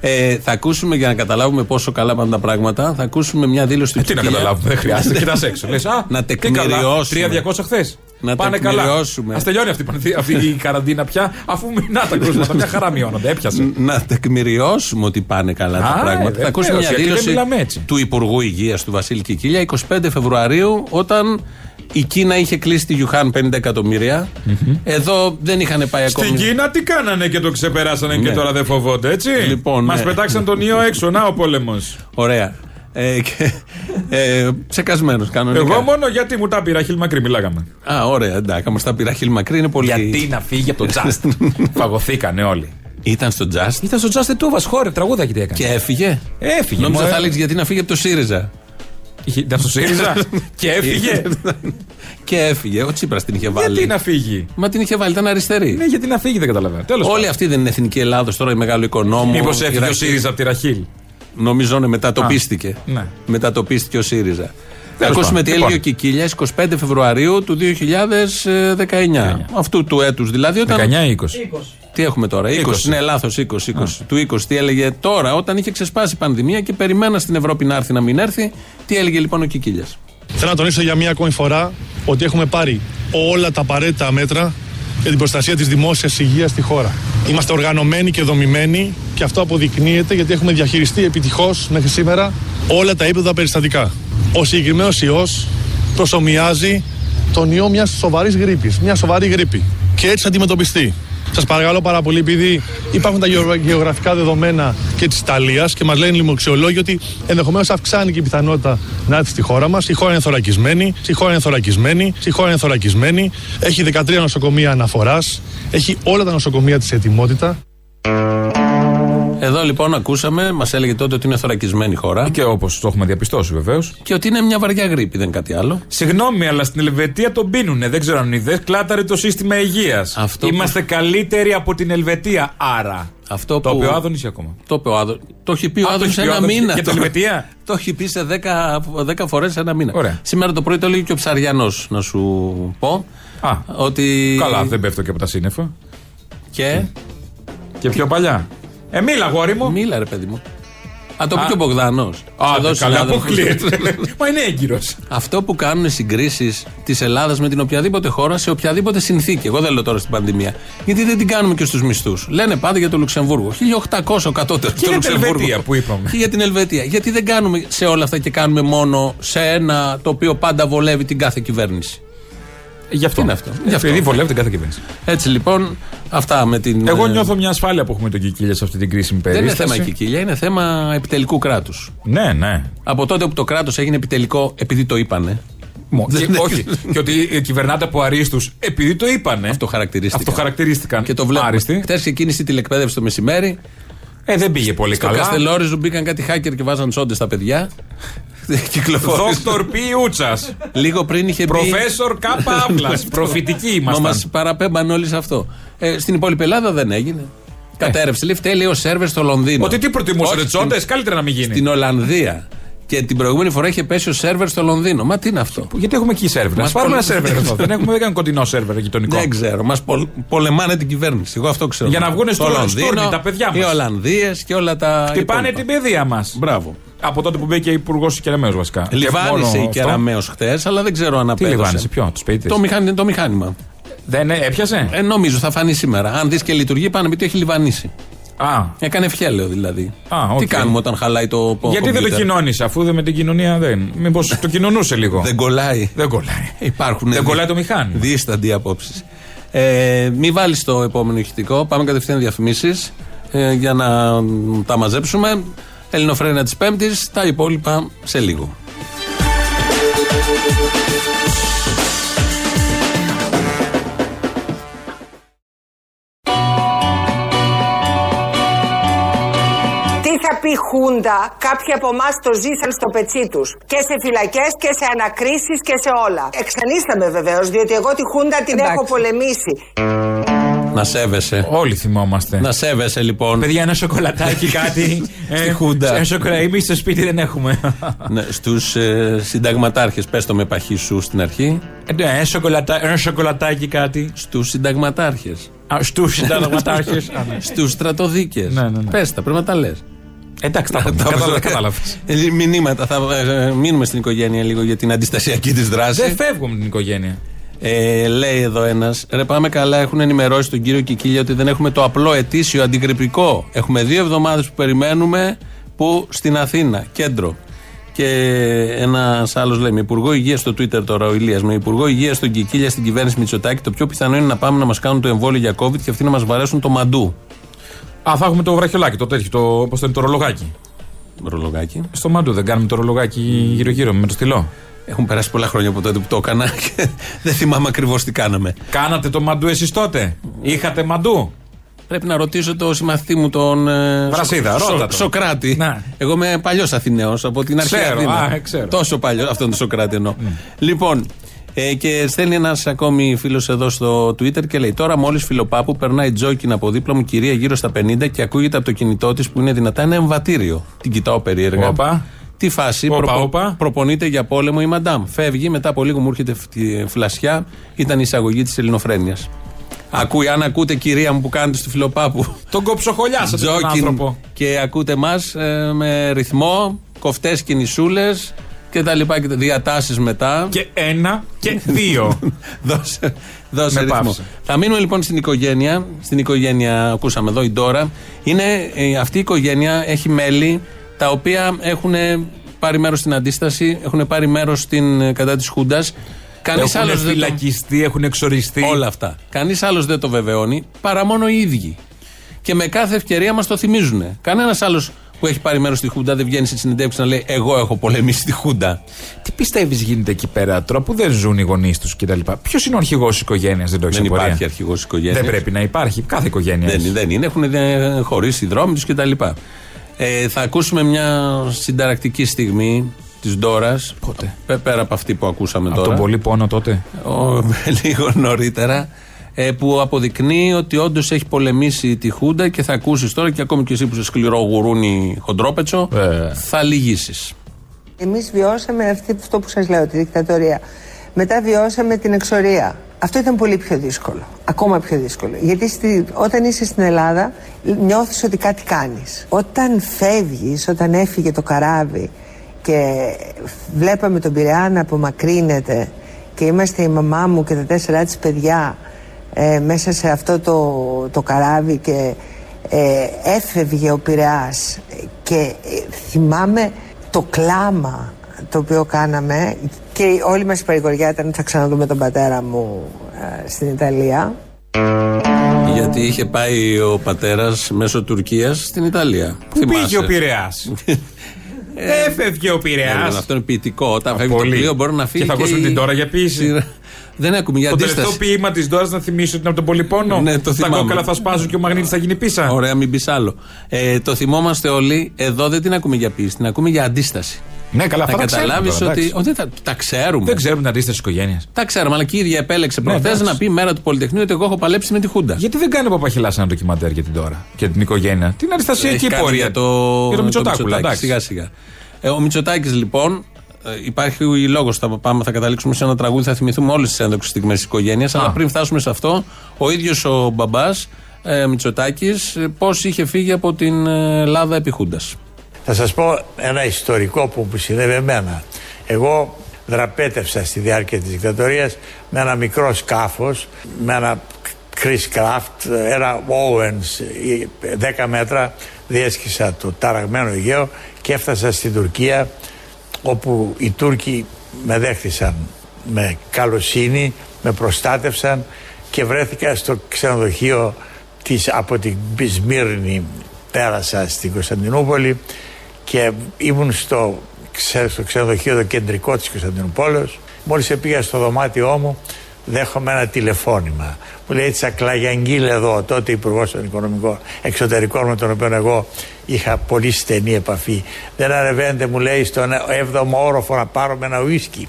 ε, θα ακούσουμε για να καταλάβουμε πόσο καλά πάνε τα πράγματα. Θα ακούσουμε μια δήλωση του Ε, τι να Κικίλια. καταλάβουμε, δεν χρειάζεται. Κοιτάς έξω. Λες, α, Να τι καλά, τεκμηριώσουμε. 3-200 χθες. Να Πάνε καλά. τεκμηριώσουμε. Α τελειώνει αυτή, η- αυτή η καραντίνα πια, αφού μηνά τα κρούσματα. Μια χαρά μειώνονται. Έπιασε. να τεκμηριώσουμε ότι πάνε καλά τα Α, πράγματα. ε, θα βεβαίως, ακούσουμε μια γιατί δεν δήλωση μιλάμε έτσι. του Υπουργού Υγείας του Βασίλη Κικίλια 25 Φεβρουαρίου, όταν η Κίνα είχε κλείσει τη Γιουχάν 50 εκατομμύρια. Εδώ δεν είχαν πάει ακόμη. Στην Κίνα τι κάνανε και το ξεπεράσανε και Ναι. τώρα δεν φοβόνται, έτσι; Λοιπόν, Μας ναι. πετάξαν τον ιό έξω, να ο πόλεμος. Ωραία. Ε, και, ε, ψεκασμένος κανονικά. Εγώ μόνο γιατί μου τα πήρα, χιλ μακρύ, μιλάγαμε. Α, ωραία, εντάξει. Άμα στα πήρα χίλ μακρύ είναι πολύ. Γιατί να φύγει από το Just. Φαγωθήκανε όλοι. Ήταν στο Just Ήταν στο Just Tuvas, χώρε, τραγούδα και τι έκανε. και έφυγε. Έφυγε. Νόμιζα μου, θα ε. έλεγε γιατί να φύγει από το ΣΥΡΙΖΑ. Είχε- Ήταν στο ΣΥΡΙΖΑ και έφυγε. και έφυγε. Ο Τσίπρας την είχε βάλει. Γιατί να φύγει; Μα την είχε βάλει, ήταν αριστερή. Ναι, γιατί να φύγει, δεν καταλαβαίνω. Τέλος Όλοι αυτοί δεν είναι εθνική Ελλάδο τώρα, η μεγάλο οικονόμο. Μήπως έφυγε ο Ιρακή. ΣΥΡΙΖΑ από τη Ραχίλ; Νομίζω ναι, μετατοπίστηκε. ναι. Μετατοπίστηκε ο ΣΥΡΙΖΑ. Θα Τέλος ακούσουμε πάντων. τι Λοιπόν. έλεγε ο Κικίλιας 25 Φεβρουαρίου του 2019. Αυτού του έτους δηλαδή. Όταν... 19 ή 20. Τι έχουμε τώρα, 20. 20. Ναι, λάθος, 20. 20. Του 20. Τι έλεγε τώρα, όταν είχε ξεσπάσει η πανδημία και περιμένα στην Ευρώπη να έρθει να μην έρθει. Τι έλεγε λοιπόν ο Κικίλιας; Θέλω να τονίσω για μία ακόμη φορά ότι έχουμε πάρει όλα τα απαραίτητα μέτρα για την προστασία της δημόσιας υγείας στη χώρα. Είμαστε οργανωμένοι και δομημένοι και αυτό αποδεικνύεται γιατί έχουμε διαχειριστεί επιτυχώς μέχρι σήμερα όλα τα ύπεδα περιστατικά. Ο συγκεκριμένος ιός προσωμιάζει τον ιό μιας σοβαρής γρήπης, μια σοβαρή γρήπη και έτσι θα αντιμετωπιστεί. Σας παρακαλώ πάρα πολύ, επειδή υπάρχουν τα γεω- γεωγραφικά δεδομένα και της Ιταλίας και μας λένε οι λοιμοξιολόγοι ότι ενδεχομένως αυξάνει και η πιθανότητα να έρθει στη χώρα μας. Η χώρα είναι θωρακισμένη, η χώρα είναι θωρακισμένη, η χώρα είναι θωρακισμένη. Έχει 13 νοσοκομεία αναφοράς, έχει όλα τα νοσοκομεία της ετοιμότητα. Εδώ λοιπόν ακούσαμε, μας έλεγε τότε ότι είναι θωρακισμένη η χώρα. Και όπως το έχουμε διαπιστώσει βεβαίως. Και ότι είναι μια βαριά γρήπη, δεν κάτι άλλο. Συγγνώμη, αλλά στην Ελβετία τον πίνουνε. Δεν ξέρω αν είδες. Κλάταρε το σύστημα υγείας. Είμαστε που... καλύτεροι από την Ελβετία. Άρα. Αυτό το που... είπε ο Άδωνης ακόμα; Το είπε ο Άδωνη. Το έχει πει ο Άδωνης σε ένα μήνα. Για την Ελβετία; το έχει πει σε 10, 10 φορές σε ένα μήνα. Ωραία. Σήμερα το πρωί το έλεγε και ο Ψαριανός, να σου πω. Α, ότι... Καλά, δεν πέφτω και από τα σύννεφα. Και; Και πιο παλιά. Ε, μίλα, γόρι μου. Μίλα, ρε παιδί μου. Α, το πει και ο Μπογδάνος. Α, δεν καλά, αποκλείεται. Μα είναι έγκυρος. Αυτό που κάνουν συγκρίσεις της Ελλάδας με την οποιαδήποτε χώρα σε οποιαδήποτε συνθήκη. Εγώ δεν λέω τώρα στην πανδημία. Γιατί δεν την κάνουμε και στους μισθούς. Λένε πάντα για το Λουξεμβούργο. 1800 κατώτερο και για την Ελβετία που είπαμε. Και για την Ελβετία. Γιατί δεν κάνουμε σε όλα αυτά και κάνουμε μόνο σε ένα το οποίο πάντα βολεύει την κάθε κυβέρνηση. Γι' αυτό. Είναι αυτό; Γι αυτό. Επειδή βολεύει την κάθε κυβέρνηση. Έτσι λοιπόν, αυτά με την. Εγώ νιώθω μια ασφάλεια που έχουμε τον Κικίλια σε αυτή την κρίσιμη περίπτωση. Δεν είναι θέμα Κικίλια, είναι θέμα επιτελικού κράτους. Ναι, ναι. Από τότε που το κράτος έγινε επιτελικό, επειδή το είπανε. Και, όχι. και ότι κυβερνάτε από αρίστους επειδή το είπανε. Αυτό χαρακτηρίστηκαν. Αυτό χαρακτηρίστηκαν. Και το βλέπω. Χθες ξεκίνησε η τηλεκπαίδευση το μεσημέρι. Ε, δεν πήγε πολύ Στο καλά. Στο Καστελόριζο μπήκαν κάτι hacker και βάζαν σόντες στα παιδιά. Δόκτωρ Π. Ούτσας. Λίγο πριν είχε πει. Προφέσορ Κ. Αύλα. Προφητική ήμασταν. Μας παραπέμπαν όλοι σε αυτό. Ε, στην υπόλοιπη Ελλάδα δεν έγινε. Κατέρευσε. Λέει φταίει ο σερβερ στο Λονδίνο. Ότι τι προτιμούσε, τσόντε, καλύτερα να μην γίνει. Στην Ολλανδία. Και την προηγούμενη φορά είχε πέσει ο σερβερ στο Λονδίνο. Μα τι είναι αυτό; Γιατί έχουμε εκεί σερβερ; Μας πάρουμε ένα σερβερ εδώ. δεν έχουμε καν κοντινό σερβερ γειτονικό. Δεν ξέρω. Μας πολ, πολεμάνε την κυβέρνηση. Εγώ αυτό ξέρω. Για να βγουν στο Λονδίνο τα παιδιά μας. Οι Ολλανδίες και όλα τα. Χτυπάνε την παιδεία μας. Μπράβο. Από τότε που μπήκε υπουργός Κεραμαίο βασικά. Λιβάνισε η Κεραμαίο χτε, αλλά δεν ξέρω αν απέδωσε. Τι λιβάνισε, ποιο, τους σπίτι. Το, μηχάνη, το μηχάνημα. Δεν έπιασε; Ε, νομίζω θα φανεί σήμερα. Αν δεις και λειτουργεί, πάνε πει ότι έχει λιβανίσει. Α. Έκανε ευχέλαιο δηλαδή. Α, okay. Τι κάνουμε όταν χαλάει το πόδι. Γιατί δεν το κοινώνεις, αφού δεν με την κοινωνία δεν. Μήπως το κοινωνούσε λίγο. δεν κολλάει. Δεν κολλάει. Υπάρχουν δεν κολλάει το μηχάνημα. Δίστανται απόψεις. Ε, μη βάλεις το επόμενο ηχητικό. Πάμε κατευθείαν διαφημίσεις ε, για να τα μαζέψουμε. Ελληνοφρένα της Πέμπτης. Τα υπόλοιπα σε λίγο. Πει Χούντα, κάποιοι από εμάς το ζήσαν στο πετσί τους. Και σε φυλακές και σε ανακρίσεις και σε όλα. Εξανίσταμε βεβαίως, διότι εγώ τη Χούντα την έχω πολεμήσει. Να σέβεσαι. Όλοι θυμόμαστε. Να σέβεσαι λοιπόν. Παιδιά, ένα σοκολατάκι κάτι. Στη Χούντα. Ένα σοκολατάκι. Εμείς στο σπίτι δεν έχουμε. ναι, Στους ε, συνταγματάρχες, πες το με παχύ σου στην αρχή. Ε, ναι, ένα, σοκολατα... ένα σοκολατάκι κάτι. Στους συνταγματάρχες. Στους συνταγματάρχες. Στους στρατοδίκες. Ναι, ναι, ναι. Πες τα, πρέπει να τα λες. Εντάξει, τα κατάλαβες. Μηνύματα. Θα μείνουμε στην οικογένεια λίγο για την αντιστασιακή της δράση. Δεν φεύγουμε την οικογένεια. Ε, λέει εδώ ένας, ρε πάμε καλά, έχουν ενημερώσει τον κύριο Κικίλια ότι δεν έχουμε το απλό ετήσιο αντικρυπικό. Έχουμε δύο εβδομάδες που περιμένουμε που στην Αθήνα, κέντρο. Και ένας άλλος λέει: Με υπουργό υγείας στο Twitter τώρα, ο Ηλίας, με υπουργό υγείας στον Κικίλια στην κυβέρνηση Μητσοτάκη, το πιο πιθανό είναι να πάμε να μας κάνουν το εμβόλιο για COVID και αυτοί να μας βαρέσουν το μαντού. Α, θα έχουμε το βραχιολάκι, το τέτοιο, το, πώς το είναι, το ρολογάκι. Ρολογάκι. Στο μαντού δεν κάνουμε το ρολογάκι γύρω-γύρω με το στυλό. Έχουν περάσει πολλά χρόνια από τότε που το έκανα και δεν θυμάμαι ακριβώς τι κάναμε. Κάνατε το μαντού εσείς τότε; Είχατε μαντού. Πρέπει να ρωτήσω το συμμαθητή μου τον. Βρασίδα, Σο, ρώτα το. Σοκράτη. Να. Εγώ είμαι παλιός Αθηναίος από την αρχή. Ξέρω, Αθήνα. α, ξέρω. Τόσο παλιό, αυτόν τον Σοκράτη εννοώ. Λοιπόν, ε, και στέλνει ένας ακόμη φίλος εδώ στο Twitter και λέει: Τώρα, μόλις φιλοπάπου περνάει τζόκιν από δίπλα μου κυρία γύρω στα 50 και ακούγεται από το κινητό της που είναι δυνατά ένα εμβατήριο. Την κοιτάω περίεργα. Όπα. Τι φάση, Όπα, προπο- όπα. προπονείται για πόλεμο η Μαντάμ. Φεύγει, μετά από λίγο μου έρχεται φ- φλασιά. Ήταν η εισαγωγή της ελληνοφρένειας. Ακούει, αν ακούτε κυρία μου που κάνετε στο φιλοπάπου. Τον κοψοχολιάσατε τον άνθρωπο. Και ακούτε εμά με ρυθμό, κοφτές κινησούλε και τα λοιπά και τα διατάσεις μετά. Και ένα και δύο. δώσε δώσε Με ρυθμό. πάυσε. Θα μείνουμε λοιπόν στην οικογένεια. Στην οικογένεια, ακούσαμε εδώ η Ντόρα. Είναι, ε, αυτή η οικογένεια έχει μέλη τα οποία έχουν πάρει μέρος στην αντίσταση, έχουν πάρει μέρος κατά της Χούντας. Κανείς Έχουν άλλος δεν το... φυλακιστεί, έχουν εξοριστεί. Όλα αυτά. Κανείς άλλος δεν το βεβαιώνει παρά μόνο οι ίδιοι. Και με κάθε ευκαιρία μας το θυμίζουν. Κανένας άλλος που έχει πάρει μέρος στη Χούντα δεν βγαίνει σε συνεντεύξεις να λέει Εγώ έχω πολεμήσει τη Χούντα. Τι πιστεύεις γίνεται εκεί πέρα τώρα που δεν ζουν οι γονείς τους κτλ. Ποιος είναι ο αρχηγός της οικογένειας, δεν το έχεις Δεν υπάρχει αρχηγός οικογένειας. Δεν πρέπει να υπάρχει. Κάθε οικογένεια. Δεν, δεν είναι. Έχουν χωρίσει οι δρόμοι τους κτλ. Ε, θα ακούσουμε μια συνταρακτική στιγμή της Ντόρας. Πότε; Πέρα από αυτή που ακούσαμε από τώρα. τον πολύ πόνο τότε; Ο, λίγο νωρίτερα. Ε, που αποδεικνύει ότι όντως έχει πολεμήσει τη Χούντα και θα ακούσεις τώρα και ακόμη και εσύ που είσαι σκληρό γουρούνι χοντρόπετσο, Ε. θα λυγίσεις. Εμείς βιώσαμε αυτή, αυτό που σας λέω, τη δικτατορία. Μετά βιώσαμε την εξορία. Αυτό ήταν πολύ πιο δύσκολο. Ακόμα πιο δύσκολο. Γιατί στη, όταν είσαι στην Ελλάδα νιώθεις ότι κάτι κάνεις. Όταν φεύγεις, όταν έφυγε το καράβι και βλέπαμε τον Πειραιά να απομακρύνεται και είμαστε η μαμά μου και τα τέσσερα της παιδιά ε, μέσα σε αυτό το, το καράβι και ε, έφευγε ο Πειραιάς και ε, θυμάμαι το κλάμα το οποίο κάναμε και όλη μας η παρηγοριά ήταν ότι θα ξαναδούμε τον πατέρα μου ε, στην Ιταλία. Γιατί είχε πάει ο πατέρας μέσω Τουρκίας στην Ιταλία. Πού πήγε ο Πειραιάς; Έφευγε ο Πειραιάς. αυτό είναι ποιητικό. Όταν φεύγει το πλοίο μπορεί να φύγει. Και θα ακούσουμε την τώρα για ποιήση. Δεν έχουμε για Το αντίσταση. τελευταίο ποίημα της Δώρα να θυμίσω ότι είναι από τον Πολυπόνο. Ναι, το Τα θυμάμαι. κόκκαλα θα σπάζουν και ο μαγνήτης θα γίνει πίσα. Ωραία, μην πεις άλλο. Ε, το θυμόμαστε όλοι. Εδώ δεν την ακούμε για ποιήση, την ακούμε για αντίσταση. Ναι, καλά, να αυτά τα ξέρουμε καταλάβεις τώρα, ότι. εντάξει. ότι τα, τα ξέρουμε. Δεν ξέρουμε την αντίσταση της οικογένειας. Τα ξέρουμε, αλλά και η ίδια επέλεξε Ναι, προχθές εντάξει. να πει μέρα του Πολυτεχνείου ότι εγώ έχω παλέψει με τη Χούντα. Γιατί δεν κάνει ο Παπαχιλά ένα ντοκιμαντέρ για την τώρα και την οικογένεια; Την αντιστασιακή Έχει κάνει πορεία. Για το, για το Μητσοτάκουλα, Μητσοτάκη, εντάξει. Σιγά σιγά. Ε, ο Μητσοτάκης λοιπόν. Ε, Υπάρχει λόγος, θα πάμε, θα καταλήξουμε σε ένα τραγούδι, θα θυμηθούμε όλες τις ένδοξες στιγμές της οικογένειας. Αλλά πριν φτάσουμε σε αυτό, ο ίδιος ο μπαμπάς ε, Μητσοτάκης, πώς είχε φύγει από την ε, Ελλάδα επί Χούντας. Θα σας πω ένα ιστορικό που μου συνέβη εμένα. Εγώ δραπέτευσα στη διάρκεια της δικτατορίας με ένα μικρό σκάφος, με ένα Chris Craft, ένα Owens, 10 μέτρα, διέσχισα το ταραγμένο Αιγαίο και έφτασα στην Τουρκία όπου οι Τούρκοι με δέχτησαν με καλοσύνη, με προστάτευσαν και βρέθηκα στο ξενοδοχείο της, από την Σμύρνη πέρασα στην Κωνσταντινούπολη και ήμουν στο, ξε- στο ξενοδοχείο το κεντρικό της Κωνσταντινούπολης. Μόλις πήγα στο δωμάτιό μου δέχομαι ένα τηλεφώνημα μου λέει Τσακλαγιαγγίλ εδώ τότε υπουργός των Οικονομικών Εξωτερικών με τον οποίο εγώ είχα πολύ στενή επαφή δεν ανεβαίνετε μου λέει στον 7ο όροφο να πάρουμε ένα ουίσκι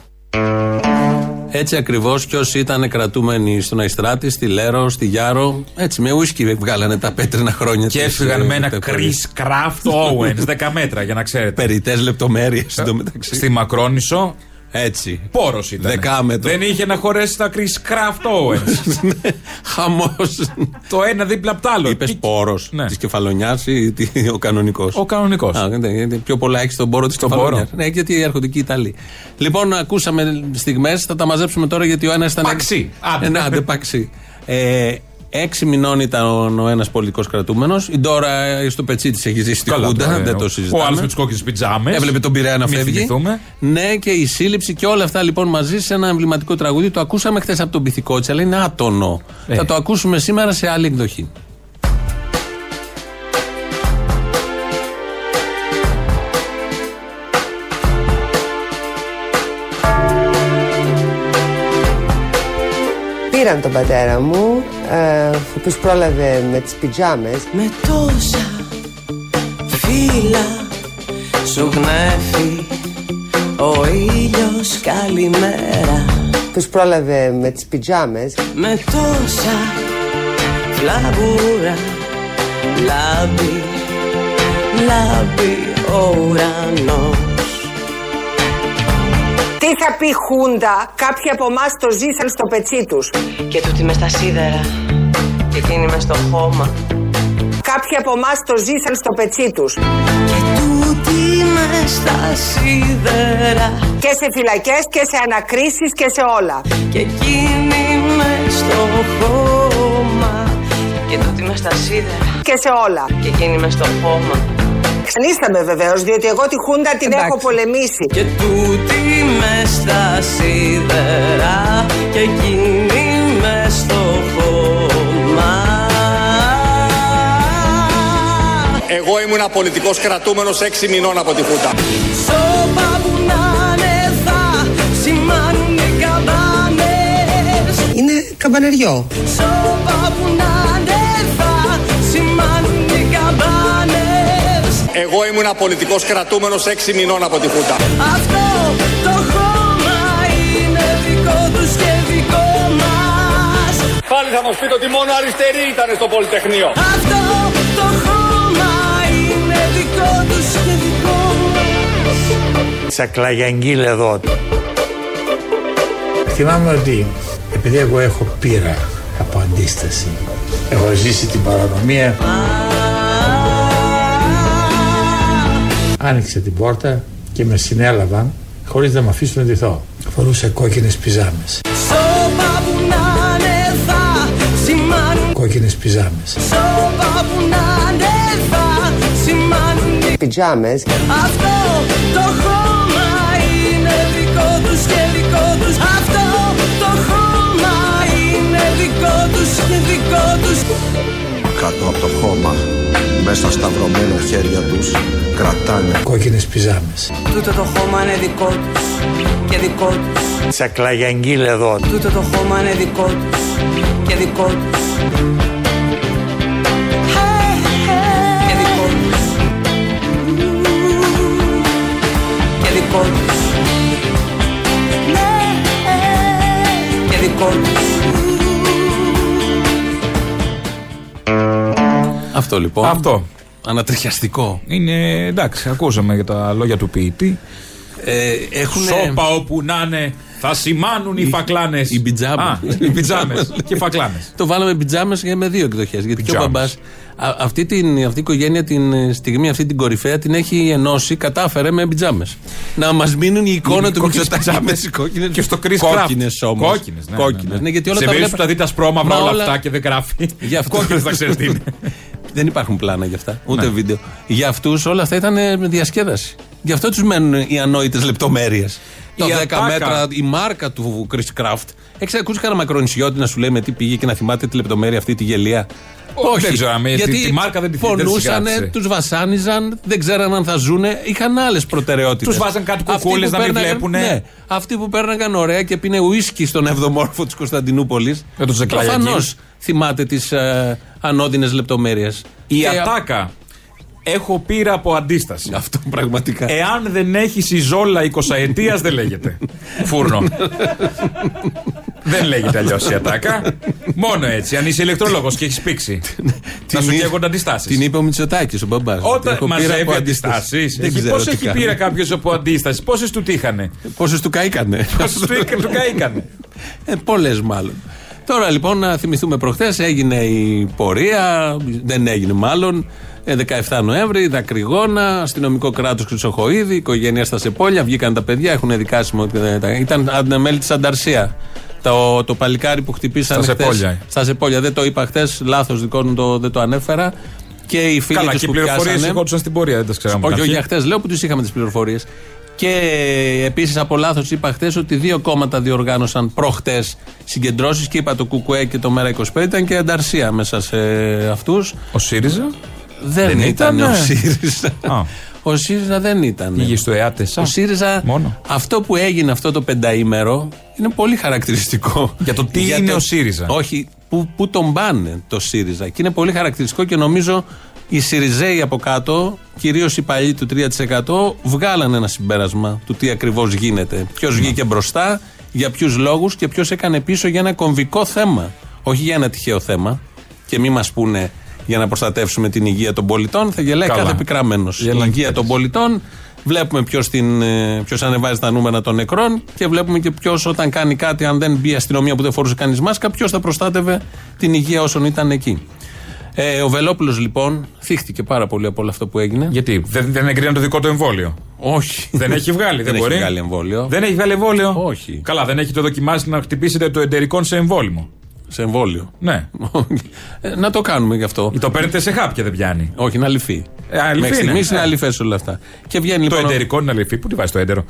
Έτσι ακριβώς κι όσοι ήταν κρατούμενοι στον Αϊστράτη, στη Λέρο, στη Γιάρο, έτσι με ουίσκι βγάλανε τα πέτρινα χρόνια Και της, έφυγαν ε, με ένα δικτατορίας. Chris Craft Owens, 10 μέτρα για να ξέρετε. Περιτέ λεπτομέρειες εντωμεταξύ. Στη Μακρόνισο. Έτσι. Πόρος ήταν. Δεκάμετρο. Δεν είχε να χωρέσει τα Chris Craft Owens. Χαμός. το ένα δίπλα απ' το άλλο. Είπες πόρος της κεφαλονιάς ή τι- ο κανονικός; Ο κανονικός. Πιο πολλά έχεις στον πόρο της κεφαλονιάς. Ναι, γιατί έρχονται και οι Ιταλοί. Λοιπόν, ακούσαμε στιγμές, θα τα μαζέψουμε τώρα γιατί ο ένας ήταν. Παξί. Άντε. Ε, ναι, άντε, παξί. Ε, Έξι μηνών ήταν ο ένας πολιτικός κρατούμενος. Η Ντόρα ε, στο πετσί της έχει ζήσει στη Καλά, Χούντα. τώρα, Δεν ο- το συζητάμε. ο άλλος με τις κόκκινες πιτζάμες. Έβλεπε τον Πειραιά να Μην φεύγει. θυμηθούμε. Ναι, και η σύλληψη και όλα αυτά λοιπόν μαζί σε ένα εμβληματικό τραγούδι. Το ακούσαμε χθες από τον Πυθικότσα, αλλά είναι άτονο. Ε. Θα το ακούσουμε σήμερα σε άλλη εκδοχή. Πήραν τον πατέρα μου, ε, ο οποίος πρόλαβε με τις πιτζάμες. Με τόσα φύλλα σου γνέφει ο ήλιος καλημέρα Ο οποίος πρόλαβε με τις πιτζάμες. Με τόσα φλαβούρα λάμπει, λάμπει ο ουρανός Τι θα πει Χούντα, κάποιοι από εμάς το ζήσαν στο πετσί τους. Και τούτη μες στα σίδερα και εκείνη μες στο χώμα Κάποιοι από εμάς το ζήσαν στο πετσί τους. Και τούτη μες στα σίδερα Και σε φυλακές και σε ανακρίσεις και σε όλα. Και εκείνη μες στο χώμα Και τούτη μες στα σίδερα Και σε όλα. Και εκείνη μες στο χώμα Ξενίσταμε βεβαίως, διότι εγώ τη Χούντα την έχω πολεμήσει. Και τούτη μες στα σίδερα Και εκείνη μες στο χώμα Εγώ ήμουν πολιτικός κρατούμενος 6 μηνών από τη Χούτα. Σώπα που να είναι θα σημάνουν οι καμπάνες Είναι καμπανεριό. Σώπα που να Εγώ ήμουν πολιτικός κρατούμενος 6 μηνών από τη Χούτα. Αυτό το χώμα είναι δικό τους και δικό μας Πάλι θα μας πείτε ότι μόνο αριστεροί ήταν στο Πολυτεχνείο. Αυτό το χώμα είναι δικό τους και δικό μας Τσακλαγιαγγίλ εδώ. Θυμάμαι ότι επειδή εγώ έχω πείρα από αντίσταση, έχω ζήσει την παρανομία, άνοιξε την πόρτα και με συνέλαβαν χωρίς να με αφήσουν να ντυθώ. Φορούσα κόκκινες πιζάμες. Σώπα που να είναι θα σημάνουν Κόκκινες πιζάμες. Σώπα που να είναι θα σημάνουν οι Πιτζάμες. Αυτό το χώμα είναι δικό τους και δικό τους Αυτό το χώμα είναι δικό τους και δικό τους Κάτω από το χώμα, μέσα στα βρωμένα χέρια τους, κρατάνε Κόκκινες πιζάμες. Τούτο το χώμα είναι δικό τους και δικό τους. Τσακλαγιαγγίλ εδώ. Τούτο το χώμα είναι δικό τους. Και δικό τους. Και δικό τους Αυτό λοιπόν. Αυτό. Ανατριχιαστικό. Είναι εντάξει, ακούσαμε για τα λόγια του ποιητή. Ε, έχουνε- Σώπα όπου να είναι, θα σημάνουν οι φακλάνες. Οι πιτζάμες. Οι πιτζάμες και φακλάνες. Το βάλαμε πιτζάμες με δύο εκδοχές. Γιατί και ο Πιτζάμες. μπαμπάς αυτή, την, αυτή η οικογένεια την ε, στιγμή, αυτή την κορυφαία, την έχει ενώσει, κατάφερε με πιτζάμες. Να μας μείνουν η εικόνα Οι του κόκκινες Μητσοτάκη με πιτζάμες. τις κόκκινες. Και στο Chris Κόκκινες Craft. όμως. Κόκκινες, ναι, Κόκκινες, ναι, ναι. γιατί όλα Σε τα περίπτωση βλέπα- που τα δείτε ασπρόμαυρα Μα όλα αυτά και δεν γράφει. Γι' αυτό. Κόκκινες θα ξέρεις τι είναι. Δεν υπάρχουν πλάνα γι' αυτά, ούτε Ναι. βίντεο. Για αυτούς όλα αυτά ήταν ε, διασκέδαση. Γι' αυτό τους μένουν οι ανόητες λεπτομέρειες. Το Η 10 ατάκα. μέτρα, η μάρκα του Chris Craft. Έχει ακούσει κανένα μακρονισιώτη να σου λέει με τι πήγε και να θυμάται τη λεπτομέρεια αυτή τη γελία. δεν ξέρω, αν με- τη- τη μάρκα δεν τη- δεν τη φωνούσανε, συγκράτησε. τους βασάνιζαν, δεν ξέραν αν θα ζούνε. Είχαν άλλες προτεραιότητες. Τους βάζαν κάτι κουκούλες να μην βλέπουνε. Ναι, αυτοί που πέρναγαν ωραία και πίνε ουίσκι στον 7ο όρφο της Κωνσταντινούπολης. Με τον Τζεκλαγιάκη. Προφανώς θυμάται τις ε, ανώδυνες λεπτομέρειες. Η ατάκα. Έχω πείρα από αντίσταση. Αυτό πραγματικά. Εάν δεν έχεις η ζόλα 20 ετία, δεν λέγεται. Φούρνο. δεν λέγεται αλλιώς η ατάκα. Μόνο έτσι. Αν είσαι ηλεκτρολόγος και έχεις πήξει. θα σου είπε- καίγονται αντιστάσεις. Την είπε ο Μητσοτάκης, ο μπαμπάς. Όταν μαζεύει αντιστάσεις. Πώς έχει πείρα κάποιος από αντίσταση, πόσες του τύχανε; Πόσες του καήκανε. Πόσες του του καήκανε; Ε, Πολλές μάλλον. Τώρα λοιπόν να θυμηθούμε προχθές έγινε η πορεία, δεν έγινε μάλλον. Ε, 17 Νοέμβρη, δακρυγόνα, αστυνομικό κράτος Χρυσοχοίδη, οικογένεια στα Σεπόλια. Βγήκαν τα παιδιά, έχουν δικάσιμο. ότι δεν τα- Ήταν αν- μέλη της Ανταρσία. Το, το παλικάρι που χτυπήσαν Στα χτες- Σεπόλια. Στα Σεπόλια. Δεν το είπα χθες, λάθος δικό μου το, δεν το ανέφερα. Και οι φίλοι Καλά, τους και οι που πληροφορίες πιάσανε- ερχόντουσαν στην πορεία, δεν τα ξέραμε. όχι, στην όχι, αρχή. για χτε λέω που τους είχαμε τις πληροφορίες. Και επίσης από λάθος είπα χθες ότι δύο κόμματα διοργάνωσαν προχτές συγκεντρώσεις και είπα το ΚΚΕ και το ΜΕΡΑ25 ήταν και ανταρσία μέσα σε αυτούς. Ο ΣΥΡΙΖΑ; Δεν, Δεν ήταν, ήτανε. ο ΣΥΡΙΖΑ. Α. Ο ΣΥΡΙΖΑ δεν ήταν. Πήγε στο ΕΑΤΕΣΑ. Ο ΣΥΡΙΖΑ, Μόνο. αυτό που έγινε αυτό το πενταήμερο είναι πολύ χαρακτηριστικό. Για το τι είναι ο ΣΥΡΙΖΑ; Όχι, που, που τον πάνε το ΣΥΡΙΖΑ. Και είναι πολύ χαρακτηριστικό και νομίζω οι ΣΥΡΙΖΑΙ από κάτω, κυρίως οι παλιοί του 3%, βγάλανε ένα συμπέρασμα του τι ακριβώς γίνεται. Ποιος βγήκε μπροστά, για ποιους λόγους και ποιος έκανε πίσω για ένα κομβικό θέμα. Όχι για ένα τυχαίο θέμα. Και μη μας πούνε για να προστατεύσουμε την υγεία των πολιτών. Θα γελάει Καλά. κάθε επικραμένο. Η Γελάνε υγεία και των πολιτών. Βλέπουμε ποιος ποιος ανεβάζει τα νούμερα των νεκρών και βλέπουμε και ποιος όταν κάνει κάτι, αν δεν μπει η αστυνομία που δεν φορούσε κανείς μάσκα, ποιος θα προστάτευε την υγεία όσων ήταν εκεί. Ε, ο Βελόπουλος λοιπόν θύχτηκε πάρα πολύ από όλο αυτό που έγινε. Γιατί; Δεν, δεν εγκρίναν το δικό του εμβόλιο; Όχι. Δεν έχει βγάλει, δεν, Δεν μπορεί; έχει βγάλει εμβόλιο. Δεν έχει βγάλει εμβόλιο; Όχι. Καλά, δεν έχει το δοκιμάσει να χτυπήσετε το εταιρικό σε εμβόλυμο. Σε εμβόλιο. Ναι. Ε, να το κάνουμε γι' αυτό. Ή το παίρνετε σε χάπια δεν πιάνει. Όχι, είναι αληθή. Ε, αληθή Μέχρι είναι. στιγμής είναι Ε. αληθέ όλα αυτά. Και βγαίνει Το λοιπόν. ο- εταιρικό είναι αληθή. Πού τη βάζεις το έντερο;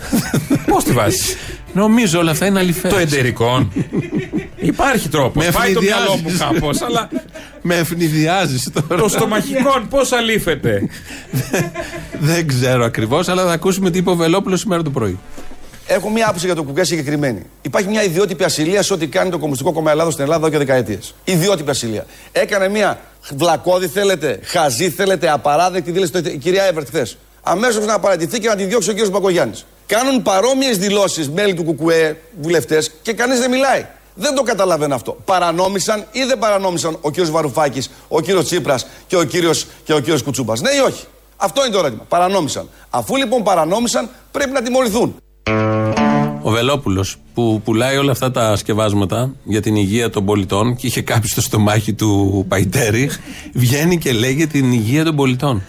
Πώς τη βάζεις; Νομίζω όλα αυτά είναι αληθέ. Το εντερικό. Υπάρχει τρόπος. Με Πάει το ευνηδιάζεις. μυαλό μου κάπως, αλλά Με ευνηδιάζεις τώρα. το στομαχικό πώς αλήφεται; Δεν ξέρω ακριβώς, αλλά θα ακούσουμε τι είπε ο Βελόπουλο σήμερα το πρωί. Έχω μία άποψη για το κουκέ συγκεκριμένη. Υπάρχει μια ιδιότυπη ασυλία σε ό,τι κάνει το Κομμουνιστικό Κόμμα Ελλάδος στην Ελλάδα εδώ και δεκαετίες. Ιδιότυπη ασυλία. Έκανε μια βλακώδη, θέλετε, χαζή, θέλετε, απαράδεκτη δήλωση το- η κυρία Εύερτ χθες. Αμέσως να παρατηθεί και να τη διώξει ο κύριος Μπακογιάννης. Κάνουν παρόμοιες δηλώσεις μέλη του Κουκουέ, βουλευτές, και κανείς δεν μιλάει. Δεν το καταλαβαίνω αυτό. Παρανόμησαν ή δεν παρανόμησαν ο κύριος Βαρουφάκης, ο κύριος Τσίπρας και ο κύριο και ο κύριος Κουτσούμπας. Ναι ή όχι; Αυτό είναι το ερώτημα. Παρανόμησαν. Αφού λοιπόν παρανόμησαν, πρέπει να τιμωρηθούν. Ο Βελόπουλος που πουλάει όλα αυτά τα σκευάσματα για την υγεία των πολιτών και είχε κάποιο στο στομάχι του Παϊτέρη, βγαίνει και λέει για την υγεία των πολιτών.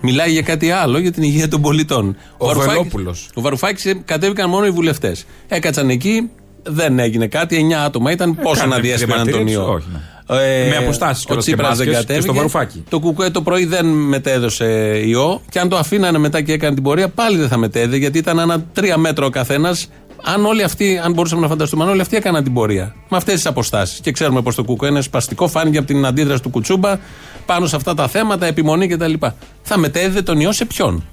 Μιλάει για κάτι άλλο, για την υγεία των πολιτών. Ο Βαρουφάκης- Βελόπουλος. Ο Βαρουφάκης κατέβηκαν μόνο οι βουλευτές. Έκατσαν εκεί, δεν έγινε κάτι. 9 άτομα ήταν. Πόσο Ε, Κάνε να διέσπαναν τον διαμαρτυρίες, ιό. όχι, ναι. Με αποστάσεις Ο κιόλας και Τσίπρας δεν μάσκες και κατέβηκε. στο Βαρουφάκη. Το Κουκουέ το πρωί δεν μετέδωσε ιό. Και αν το αφήνανε μετά και έκανε την πορεία, πάλι δεν θα μετέδε. Γιατί ήταν ένα τρία μέτρα ο καθένας. Αν όλοι αυτοί, αν μπορούσαμε να φανταστούμε, αν όλοι αυτοί έκαναν την πορεία. Με αυτές τις αποστάσεις. Και ξέρουμε πως το Κουκουέ είναι σπαστικό, φάνηκε από την αντίδραση του Κουτσούμπα πάνω σε αυτά τα θέματα, επιμονή κτλ. Θα μετέδιδε τον ιό σε ποιον;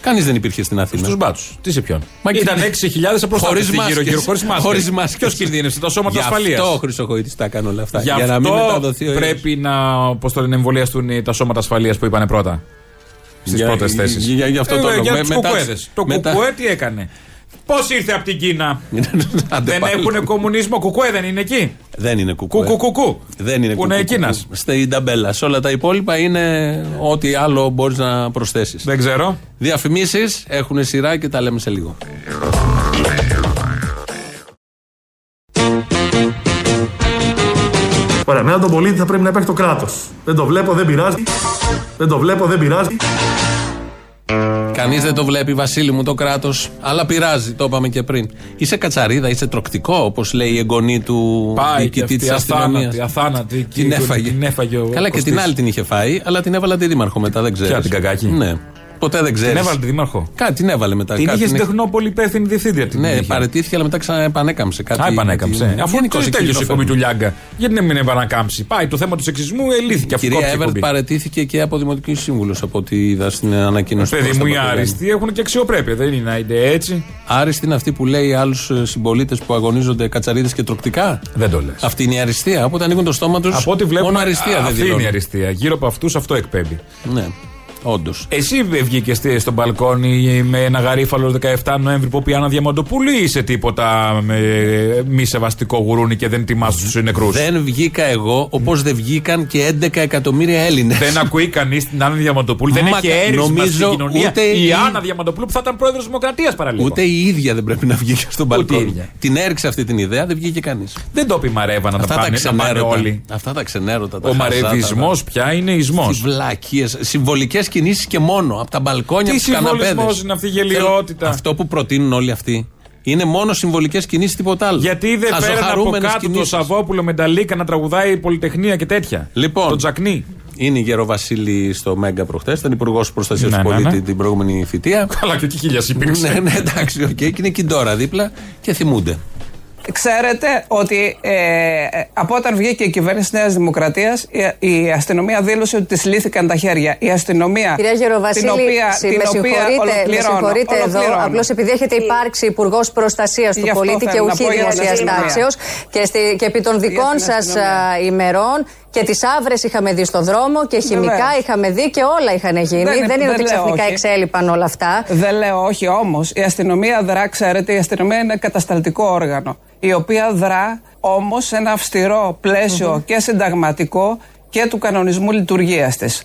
Κανείς δεν υπήρχε στην Αθήνα. Στους μπάτσου. Τι σε ποιον; Μα Ήταν και- 6.000 απροστάτευτοι Χωρίς γύρω-γύρω. μάσκες. Χωρίς μάσκες. Χωρίς μάσκες. Ποιος κινδύνευσε, τα σώματα Γι' ασφαλείας; αυτό ο Χρυσοχοίδη τα έκανε όλα αυτά. Γι' για να μην αυτό μεταδοθεί ο ιός. πρέπει να πώς το λένε, εμβολιαστούν τα σώματα ασφαλείας που είπανε πρώτα. Στις Για- πρώτες θέσεις. για- για αυτό το λόγο. Για Με- του μετά- κουκουέδες. Το μετά- κουκουέ τι έκανε; Πώς ήρθε από την Κίνα; Άντε δεν πάλι. έχουν κομμουνισμό. Κουκουέ δεν είναι εκεί; Δεν είναι κουκουέ. Κουκου κουκου. Δεν είναι Που είναι κουκου, Κίνας. κουκου. Στην ταμπέλα. Σε όλα τα υπόλοιπα είναι ό,τι άλλο μπορείς να προσθέσεις. Δεν ξέρω. Διαφημίσεις έχουν σειρά και τα λέμε σε λίγο. Ωραία, μετά τον πολίτη θα πρέπει να υπάρχει το κράτος. Δεν το βλέπω, δεν πειράζει. Δεν το βλέπω, δεν πειράζει. Κανείς δεν το βλέπει, Βασίλη μου, το κράτος. Αλλά πειράζει, το είπαμε και πριν. Είσαι κατσαρίδα, είσαι τροκτικό, όπως λέει η εγγονή του Πάει και διοικητή αυτή της αστυνομίας. αθάνατη, αθάνατη. Την έφαγε. Την έφαγε ο Καλά, και Κωστής. την άλλη την είχε φάει, αλλά την έβαλα τη δήμαρχο μετά, δεν ξέρεις. Ποια, την κακάκη; Ναι. Ποτέ δεν ξέρεις. Την έβαλε τη δήμαρχο; Κάτι την έβαλε μετά. Την κάτι είχε στην έχει- Τεχνόπολη υπεύθυνη διευθύντρια. την Ναι, είχε. παρετήθηκε, αλλά μετά ξαναεπανέκαμψε. Κάτι, Α, επανέκαμψε. κάτι- Αφού Γενικώς το εκεί τέλειωσε η το εκπομπή του φέρνουν. Λιάγκα. Γιατί να μην επανακάμψει; Πάει το θέμα του σεξισμού, ελύθηκε Η αυτό. κυρία κόψε η Εύερτ εκπομπή. παρετήθηκε και από δημοτική σύμβουλο, από ό,τι είδα στην ανακοίνωση. Παιδί του μου, οι Κώστα Παπαδάκη. άριστοι έχουν και αξιοπρέπεια. Δεν είναι να είναι έτσι. Άριστοι είναι αυτοί που λέει άλλους συμπολίτες που αγωνίζονται κατσαρίδες και τροκτικά; Δεν το λες. Αυτή είναι η αριστεία. Όποτε ανοίγουν το στόμα τους. Από ό,τι βλέπουμε, Μόνο αριστεία δεν αυτή είναι δηλώνουν. η αριστεία. Γύρω από αυτούς αυτό εκπέμπει. Ναι, όντως. Εσύ βγήκες στο μπαλκόνι με ένα γαρίφαλο 17 Νοέμβρη που πει Άννα Διαμαντοπούλου ή είσαι τίποτα με μη σεβαστικό γουρούνι και δεν τιμά τους νεκρούς; Δεν βγήκα εγώ όπως δεν βγήκαν και 11 εκατομμύρια Έλληνες. Δεν ακούει κανείς την Άννα Διαμαντοπούλου. Δεν Μα έχει κα- έρισμα νομίζω στην κοινωνία. ούτε η η- Άννα Διαμαντοπούλου που θα ήταν πρόεδρος Δημοκρατίας παραλίγο. Ούτε η ίδια δεν πρέπει να βγει και στον Ούτε η μπαλκόνι. ίδια. Την έριξε αυτή την ιδέα, δεν βγήκε κανείς. Δεν το πει Μαρέβα να τα Αυτά τα πάνε, να πάνε ξενέρωτα. όλοι. Αυτά τα ξενέρωτα. τα Ο χαζά, τα- μαρεβισμός πια είναι ισμός. Τι βλακίες. Συμβολικές κινήσεις και μόνο. Από τα μπαλκόνια, Τι από τους καναπέδες. συμβολισμός είναι αυτή η γελοιότητα; Αυτό που προτείνουν όλοι αυτοί. Είναι μόνο συμβολικές κινήσεις, τίποτα άλλο. Γιατί δεν φέραν από Χαζοχαρούμενες κάτω το κινήσεις. Σαββόπουλο με τα λίκα να τραγουδάει πολυτεχνία και τέτοια. Λοιπόν, Το τζακνί. είναι η Γεροβασίλη στο Μέγκα προχθές. Ήταν υπουργός προστασίας Ναι, του ναι, πολίτη ναι. την προηγούμενη θητεία. Καλά και ο Κικίλιας υπήρξε. ναι, ναι, εντάξει, οκ. Και είναι και τώρα δίπλα και θυμούνται. Ξέρετε ότι ε, από όταν βγήκε η κυβέρνηση Νέας Δημοκρατίας, η, η αστυνομία δήλωσε ότι της λύθηκαν τα χέρια. Η αστυνομία. Κυρία Γεροβασίλη, την οποία, συ- την με οποία συγχωρείτε, με ολοκληρώνω, συγχωρείτε εδώ, ολοκληρώνω. απλώς επειδή έχετε υπάρξει υπουργός προστασίας του Γι' αυτό πολίτη και θέλω να ουχή πω για την δημοσία αστυνομία. τάξεω και, στη- και επί των δικών την σας αστυνομία. ημερών και τις άβρες είχαμε δει στο δρόμο και χημικά Βεβαίως. είχαμε δει και όλα είχαν γίνει. Δεν Δεν, είναι- είναι δεν ότι λέω ξαφνικά όχι. εξέλιπαν όλα αυτά. Δεν λέω όχι όμως. Η αστυνομία δρά, ξέρετε, η αστυνομία είναι κατασταλτικό όργανο. Η οποία δρά όμως σε ένα αυστηρό πλαίσιο και συνταγματικό και του κανονισμού λειτουργίας της.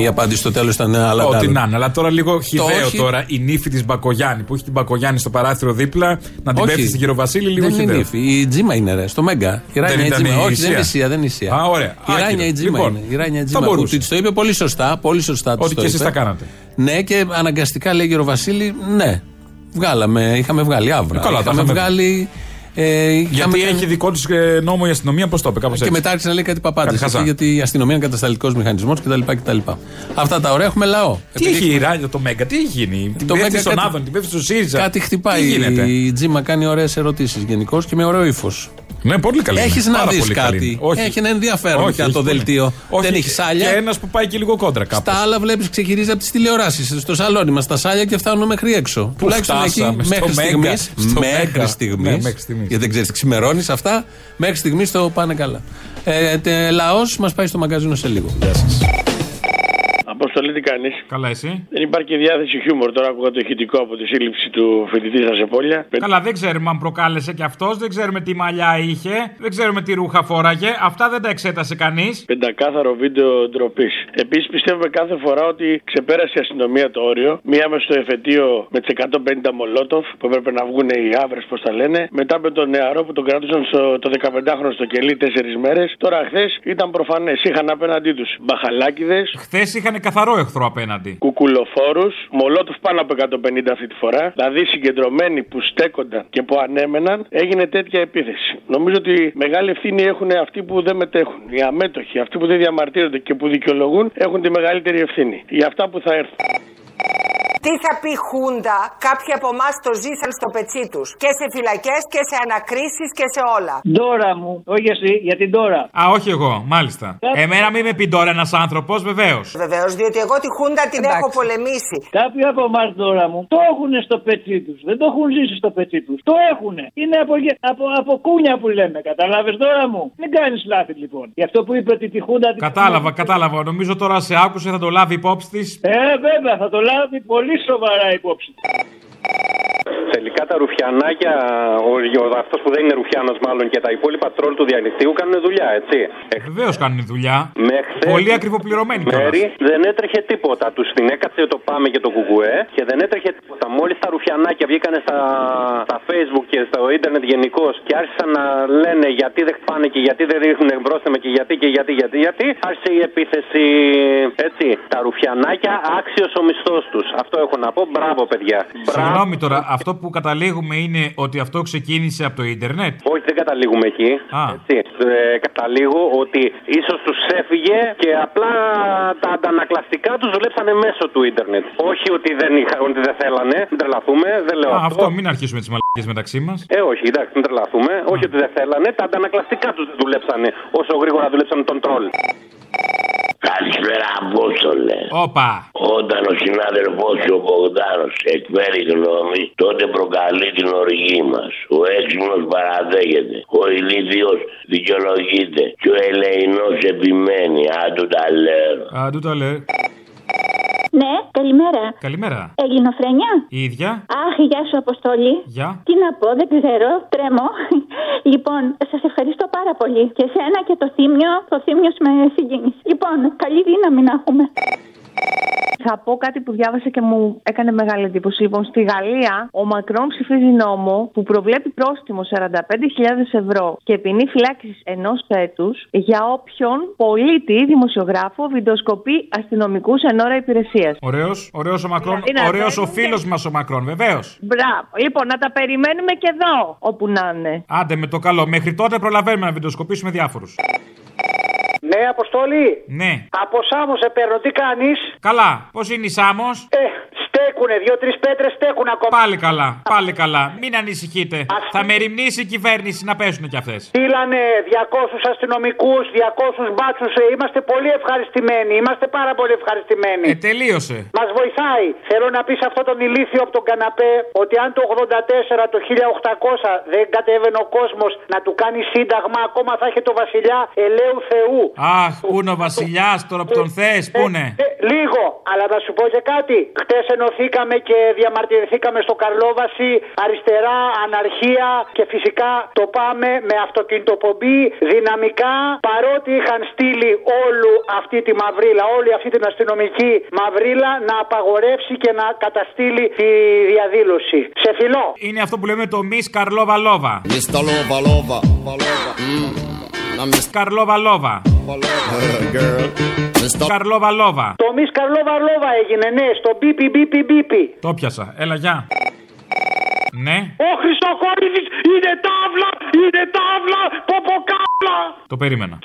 Η απάντηση στο τέλος ήταν άλλα Ό,τι τα να είναι, αλλά τώρα λίγο χιδαίο όχι. τώρα η νύφη της Μπακογιάννη που έχει την Μπακογιάννη στο παράθυρο δίπλα να την Όχι. πέφτει στην Γεροβασίλη λίγο δεν είναι χιδαίο. ύφη. Η Τζίμα είναι ρε, στο Μέγκα. Η Ράνια η ήταν Τζίμα. η Όχι, Ισία. δεν είναι Ισία. Δεν είναι Ισία. Α, ωραία. Η Ράνια Άκυρο. η Τζίμα Λοιπόν, είναι. Η Ράνια η θα Τζίμα που μπορούσε. της το είπε πολύ σωστά. Πολύ σωστά της Ότι το και εσείς είπε. τα κάνατε. Ναι, και αναγκαστικά λέει ο Βασίλη, ναι. Βγάλαμε, είχαμε βγάλει άβρα. Ε, καλά, τα είχαμε είχαμε. βγάλει Ε, Γιατί είχαμε- έχει δικό τη νόμο η αστυνομία, πώς το είπε, κάπως έτσι; Και μετά άρχισε να λέει κάτι παπάντες. Κάτι χαζά. Γιατί η αστυνομία είναι κατασταλτικός μηχανισμός κτλ, κτλ. Αυτά τα ωραία έχουμε λαό. Τι έχει η ράδιο το Μέγκα, τι έχει γίνει; Την πέφτει στον κάτι- Άδων, την πέφτει στο ΣΥΡΙΖΑ. Κάτι χτυπάει. Τι γίνεται; Η Τζίμα κάνει ωραίες ερωτήσεις γενικώς και με ωραίο ύφος. Ναι, πολύ καλή. Έχεις είναι. να Πάρα δεις πολύ καλή. κάτι. Όχι. Έχει ένα ενδιαφέρον Όχι, πια έχει το πολύ. δελτίο. Όχι, Δεν έχει σάλια. Και ένας που πάει και λίγο κόντρα κάπου. Στα άλλα βλέπεις ξεχειρίζει από τις τηλεοράσεις. Στο σαλόνι μας τα σάλια και φτάνουν μέχρι έξω. Τουλάχιστον εκεί φτάσαμε, στο μέχρι Μέγκα. στιγμής. Στο Μέχρι Μέγκα. στιγμής. Ναι, μέχρι στιγμής. Γιατί δεν ξέρεις τι ξημερώνεις αυτά. Μέχρι στιγμής το πάνε καλά. Ε, Λαός μας πάει στο μαγκαζίνο σε λίγο. Γεια σας. Αποστολή τι κάνεις; Καλά, εσύ; Δεν υπάρχει διάθεση χιούμορ. Τώρα άκουγα το ηχητικό από τη σύλληψη του φοιτητή στα Σεπόλια. Καλά, δεν ξέρουμε αν προκάλεσε και αυτός, δεν ξέρουμε τι μαλλιά είχε, δεν ξέρουμε τι ρούχα φόραγε. Αυτά δεν τα εξέτασε κανείς. Πεντακάθαρο βίντεο ντροπής. Επίσης πιστεύουμε κάθε φορά ότι ξεπέρασε η αστυνομία το όριο. Μία με στο εφετείο με τις 150 μολότοφ που έπρεπε να βγουν οι άβρες, πώς τα λένε. Μετά με τον νεαρό που τον κρατούσαν στο, το 15χρονο στο κελί τέσσερις μέρες. Τώρα χθες ήταν προφανές. Είχαν απέναντί τους μπαχαλάκιδες, Χθες είχαν καθαρό εχθρό απέναντι. κουκουλοφόρους, μολότοφ πάνω από 150 αυτή τη φορά. Δηλαδή συγκεντρωμένοι που στέκονταν και που ανέμεναν, έγινε τέτοια επίθεση. Νομίζω ότι μεγάλη ευθύνη έχουν αυτοί που δεν μετέχουν. Οι αμέτωχοι, αυτοί που δεν διαμαρτύρονται και που δικαιολογούν, έχουν τη μεγαλύτερη ευθύνη. Για αυτά που θα έρθουν. Τι θα πει Χούντα, κάποιοι από εμάς το ζήσαν στο πετσί τους. Και σε φυλακές και σε ανακρίσεις και σε όλα. Δώρα μου, όχι εσύ, για την τώρα. Α, όχι εγώ, μάλιστα. Εμένα μην με πει τώρα ένας άνθρωπος, βεβαίως. Βεβαίως, διότι εγώ τη Χούντα την έχω πολεμήσει. Κάποιοι από εμάς τώρα μου το έχουν στο πετσί τους. Δεν το έχουν ζήσει στο πετσί τους. Το έχουν. Είναι από, γε- από, από κούνια που λέμε. Κατάλαβες τώρα μου; Μην κάνεις λάθη λοιπόν. Γι' αυτό που είπε ότι τη Χούντα. την- Κατάλαβα, κατάλαβα. Νομίζω τώρα σε άκουσε, θα το λάβει υπόψη της. Ε, βέβαια, θα το λάβει πολύ σοβαρά υπόψη. Τελικά τα ρουφιανάκια, ο, ο, αυτός που δεν είναι ρουφιάνος μάλλον και τα υπόλοιπα τρόλ του διαδικτύου κάνουν δουλειά, έτσι. Βεβαίως κάνουν δουλειά. Μέχρι Πολύ ακριβοπληρωμένοι κιόλας. μέρη δεν έτρεχε τίποτα. Τους την έκατσε το Πάμε και το Κουκουέ και δεν έτρεχε τίποτα. Μόλις τα ρουφιανάκια βγήκανε στα, στα Facebook και στο ίντερνετ γενικώ και άρχισαν να λένε γιατί δεν πάνε και γιατί δεν ρίχνουν μπρόσθεμα και γιατί και γιατί, γιατί, γιατί, άρχισε η επίθεση. Έτσι. Τα ρουφιανάκια άξιος ο μισθός τους. Αυτό έχω να πω. Μπράβο, παιδιά. Συγγνώμη τώρα, αυτό που καταλήγουμε είναι ότι αυτό ξεκίνησε από το ίντερνετ; Όχι, δεν καταλήγουμε εκεί. Α. Έτσι. Ε, καταλήγω ότι ίσως τους έφυγε και απλά τα αντανακλαστικά τους δουλέψανε μέσω του ίντερνετ. Όχι ότι δεν, είχα, ότι δεν θέλανε. Μην τρελαθούμε, δεν λέω Α, αυτό. αυτό μην αρχίσουμε τις μαλακίες μεταξύ μας. Ε, όχι, εντάξει, μην τρελαθούμε. Όχι ότι δεν θέλανε, τα αντανακλαστικά τους δουλέψανε όσο γρήγορα δουλέψανε τον τρόλ. Καλησπέρα, Απόστολε. Όπα. Όταν ο συνάδελφός σου ο Μπογδάνος εκφέρει γνώμη, τότε προκαλεί την οργή μας. Ο έξυπνος παραδέχεται. Ο ηλίθιος δικαιολογείται. Και ο ελεηνός επιμένει. Άντου τα λέω. Αντού τα λέει. Ναι, καλημέρα. Καλημέρα. Ελληνοφρένια. Η ίδια. Αχ, γεια σου, Αποστόλη. Γεια. Τι να πω, δεν ξέρω, τρέμω. Λοιπόν, σας ευχαριστώ πάρα πολύ. Και σένα και το θύμιο, το θύμιο με συγκίνησε. Λοιπόν, καλή δύναμη να έχουμε. Θα πω κάτι που διάβασα και μου έκανε μεγάλη εντύπωση. Λοιπόν, στη Γαλλία ο Μακρόν ψηφίζει νόμο που προβλέπει πρόστιμο 45.000 ευρώ και ποινή φυλάξη ενός έτους για όποιον πολίτη ή δημοσιογράφο βιντεοσκοπεί αστυνομικούς εν ώρα υπηρεσίας. Ωραίος, ωραίος ο Μακρόν. Δηλαδή να Ωραίος ο παίρνουν φίλος μας ο Μακρόν, βεβαίως. Μπράβο. Λοιπόν, να τα περιμένουμε και εδώ, όπου να είναι. Άντε με το καλό. Μέχρι τότε προλαβαίνουμε να βιντεοσκοπήσουμε διάφορους. Ναι, Αποστόλη. Ναι. Από Σάμος σε παίρνω, τι κάνεις; Καλά. Πώς είναι η Σάμος; Ε, στέκουνε, δύο-τρεις πέτρες στέκουν ακόμα. Πάλι καλά. Πάλι καλά. Μην ανησυχείτε. Θα μεριμνήσει η κυβέρνηση να πέσουν κι αυτές. Στείλανε 200 αστυνομικούς, 200 μπάτσους. Είμαστε πολύ ευχαριστημένοι. Είμαστε πάρα πολύ ευχαριστημένοι. Ε, τελείωσε. Μας βοηθάει. Θέλω να πεις σε αυτόν τον ηλίθιο από τον καναπέ ότι αν το 84, το 1800 δεν κατέβαινε ο κόσμος να του κάνει σύνταγμα, ακόμα θα είχε το βασιλιά ελαίου Θεού. Αχ, πού είναι ο βασιλιάς τώρα που τον θες, πού είναι; Ε, λίγο, αλλά να σου πω και κάτι. Χτες ενωθήκαμε και διαμαρτυρηθήκαμε στο Καρλόβαση, αριστερά, αναρχία και φυσικά το πάμε με αυτοκινητοπομπή δυναμικά. Παρότι είχαν στείλει όλου αυτή τη μαυρίλα, όλη αυτή την αστυνομική μαυρίλα να απαγορεύσει και να καταστήλει τη διαδήλωση. Σε φιλό. Είναι αυτό που λέμε το Miss Καρλόβα Λόβα. Mr. Lova Lova. Lova. Mm. Now, Miss Καρλόβα Λόβα. Girl. Mr. Καρλόβα Λόβα. Το Miss Καρλόβα Λόβα έγινε, ναι, στο μπίπι μπίπι μπίπι. Το πιάσα. Έλα, γεια. Ναι. Ο Χρυσοκόρηδης είναι τάβλα, είναι τάβλα, ποποκάβλα. Το περίμενα.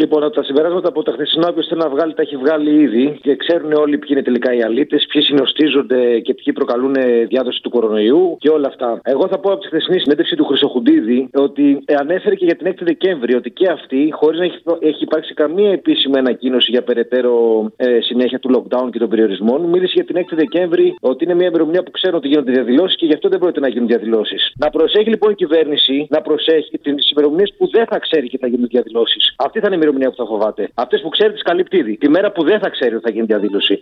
Λοιπόν, από τα συμπεράσματα από τα χθεσινά, όποιος θέλει να βγάλει, τα έχει βγάλει ήδη και ξέρουν όλοι ποιοι είναι τελικά οι αλήτες, ποιοι συνοστίζονται και ποιοι προκαλούν διάδοση του κορονοϊού και όλα αυτά. Εγώ θα πω από τη χθεσινή συνέντευξη του Χρυσοχουντίδη ότι ανέφερε και για την 6η Δεκέμβρη ότι και αυτή, χωρίς να έχει, έχει υπάρξει καμία επίσημη ανακοίνωση για περαιτέρω ε, συνέχεια του lockdown και των περιορισμών, μίλησε για την 6η Δεκέμβρη ότι είναι μια ημερομηνία που ξέρουν ότι γίνονται διαδηλώσεις και γι' αυτό δεν πρόκειται να γίνουν διαδηλώσεις. Να προσέχει λοιπόν η κυβέρνηση να προσέχει τις ημερομηνίες που δεν θα ξέρει και θα γίνουν διαδηλώσεις. Αυτή θα είναι η ημερομηνία που θα φοβάται. Αυτές που ξέρει τις καλύπτει ήδη. Τη μέρα που δεν θα ξέρει ότι θα γίνει διαδήλωση.